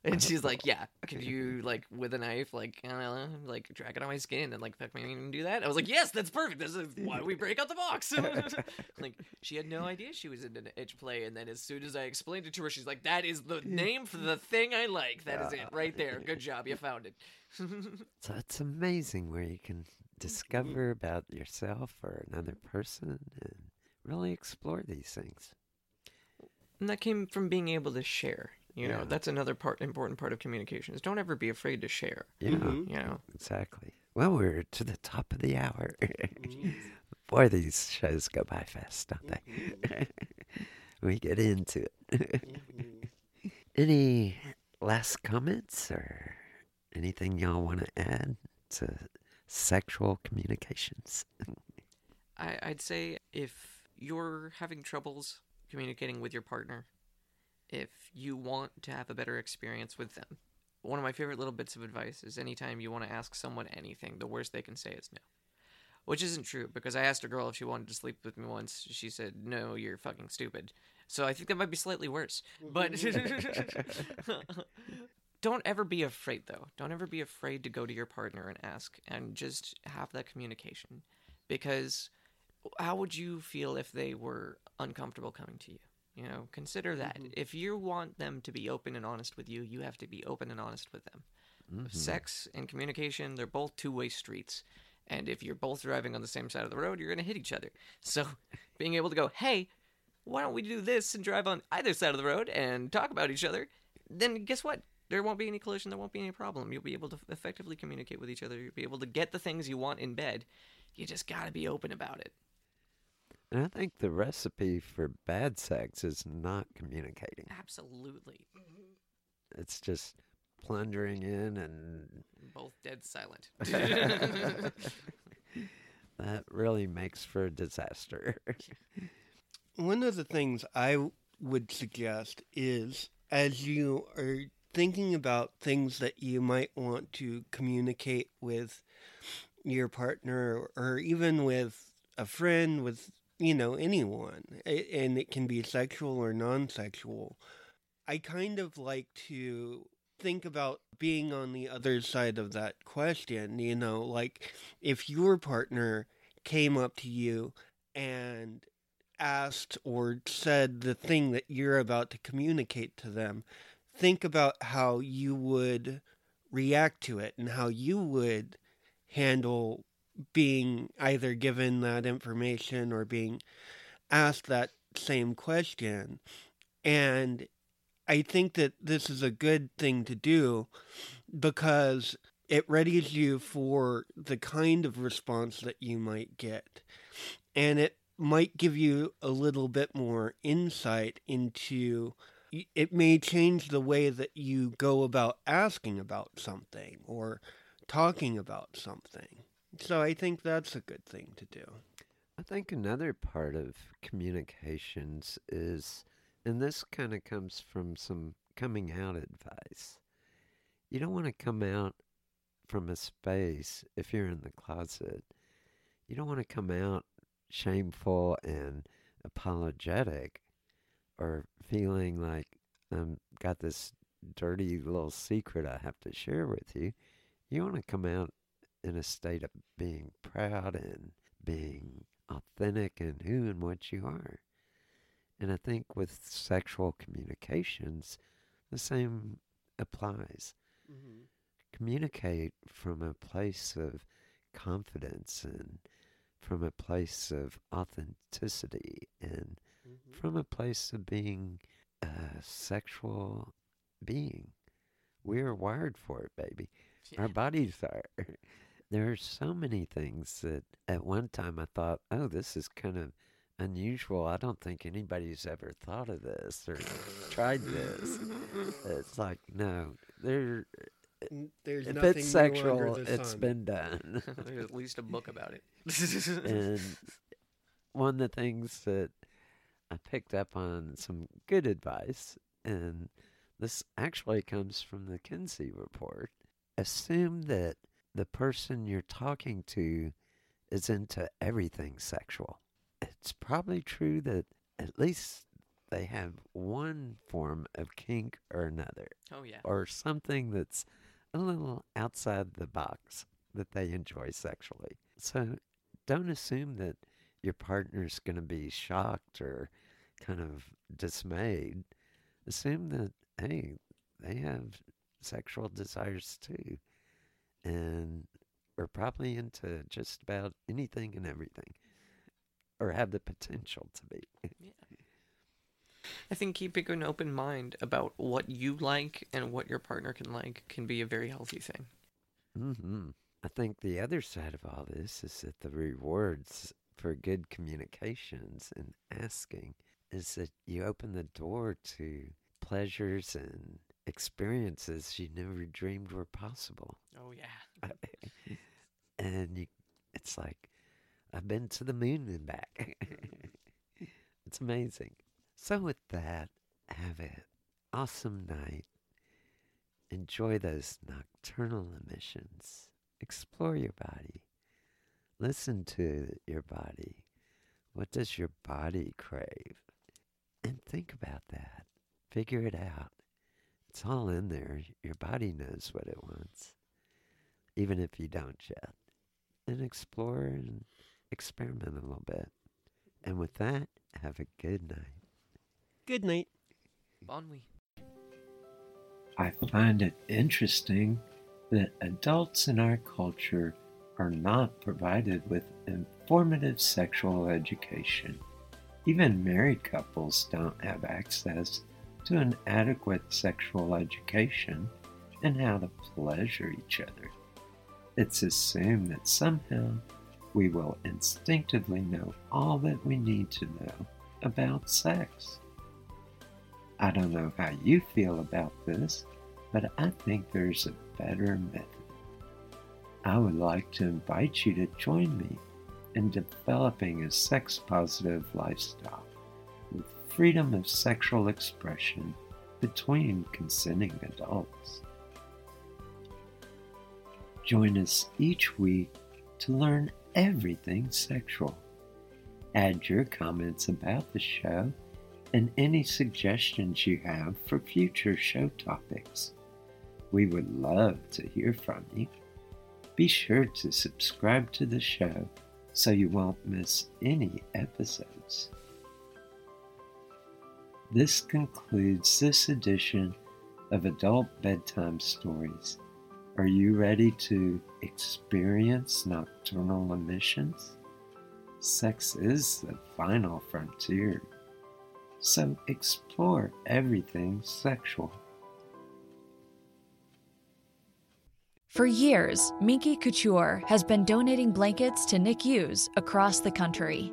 And she's like, "Yeah, could you like with a knife, like uh, like drag it on my skin and like fuck me and do that?" I was like, "Yes, that's perfect. This is why we break out the box." like she had no idea she was in an edge play, and then as soon as I explained it to her, she's like, "That is the name for the thing I like. That is it right there. Good job, you found it." So it's amazing where you can discover about yourself or another person and really explore these things. And that came from being able to share. You know, Yeah. that's another part, important part of communication. Is don't ever be afraid to share. Yeah, Mhm. You know, exactly. Well, we're to the top of the hour. Boy, these shows go by fast, don't they? we get into it. Any last comments or anything y'all want to add to sexual communications? I, I'd say if you're having troubles communicating with your partner, if you want to have a better experience with them, one of my favorite little bits of advice is anytime you want to ask someone anything, the worst they can say is no. Which isn't true because I asked a girl if she wanted to sleep with me once. She said, "No, you're fucking stupid." So I think that might be slightly worse. But don't ever be afraid though. Don't ever be afraid to go to your partner and ask and just have that communication because how would you feel if they were uncomfortable coming to you? You know, consider that. Mm-hmm. If you want them to be open and honest with you, you have to be open and honest with them. Mm-hmm. Sex and communication, they're both two-way streets. And if you're both driving on the same side of the road, you're going to hit each other. So, being able to go, "Hey, why don't we do this and drive on either side of the road and talk about each other?" Then guess what? There won't be any collision, there won't be any problem. You'll be able to effectively communicate with each other. You'll be able to get the things you want in bed. You just got to be open about it. And I think the recipe for bad sex is not communicating. Absolutely. Mm-hmm. It's just plundering in and Both dead silent. that really makes for a disaster. One of the things I would suggest is as you are thinking about things that you might want to communicate with your partner or even with a friend, with, you know, anyone, and it can be sexual or non sexual, I kind of like to think about being on the other side of that question, you know, like if your partner came up to you and asked or said the thing that you're about to communicate to them, think about how you would react to it and how you would handle being either given that information or being asked that same question. And I think that this is a good thing to do because it readies you for the kind of response that you might get. And it might give you a little bit more insight into it may change the way that you go about asking about something or talking about something. So I think that's a good thing to do. I think another part of communications is, and this kind of comes from some coming out advice. You don't want to come out from a space if you're in the closet. You don't want to come out shameful and apologetic or feeling like I've got this dirty little secret I have to share with you. You want to come out in a state of being proud and being authentic in who and what you are. And I think with sexual communications, the same applies. Mm-hmm. Communicate from a place of confidence and from a place of authenticity and mm-hmm. from a place of being a sexual being. We are wired for it, baby. Yeah. Our bodies are. There are so many things that at one time I thought, oh, this is kind of unusual. I don't think anybody's ever thought of this or tried this. It's like, no, there eh, there's if it's sexual, it's sun. been done. There's at least a book about it. and one of the things that I picked up on some good advice, and this actually comes from the Kinsey report. Assume that the person you're talking to is into everything sexual. It's probably true that at least they have one form of kink or another. Oh, yeah. Or something that's a little outside the box that they enjoy sexually. So don't assume that your partner's going to be shocked or kind of dismayed. Assume that, hey, they have sexual desires too. And are probably into just about anything and everything, or have the potential to be. yeah. I think keeping an open mind about what you like and what your partner can like can be a very healthy thing. Mm-hmm. I think the other side of all this is that the rewards for good communications and asking is that you open the door to pleasures and experiences she never dreamed were possible. Oh yeah. and you, it's like I've been to the moon and back. it's amazing. So, with that, have an awesome night. Enjoy those nocturnal emissions. Explore your body. Listen to your body. What does your body crave? And think about that. Figure it out. It's all in there. Your body knows what it wants, even if you don't yet. And explore and experiment a little bit. And with that, have a good night. Good night. Bon nuit. I find it interesting that adults in our culture are not provided with informative sexual education. Even married couples don't have access to an adequate sexual education and how to pleasure each other. It's assumed that somehow we will instinctively know all that we need to know about sex. I don't know how you feel about this, but I think there's a better method. I would like to invite you to join me in developing a sex positive lifestyle freedom of sexual expression between consenting adults. Join us each week to learn everything sexual. Add your comments about the show and any suggestions you have for future show topics. We would love to hear from you. Be sure to subscribe to the show so you won't miss any episodes. This concludes this edition of Adult Bedtime Stories. Are you ready to experience nocturnal emissions? Sex is the final frontier. So explore everything sexual. For years, Minky Couture has been donating blankets to NICUs across the country.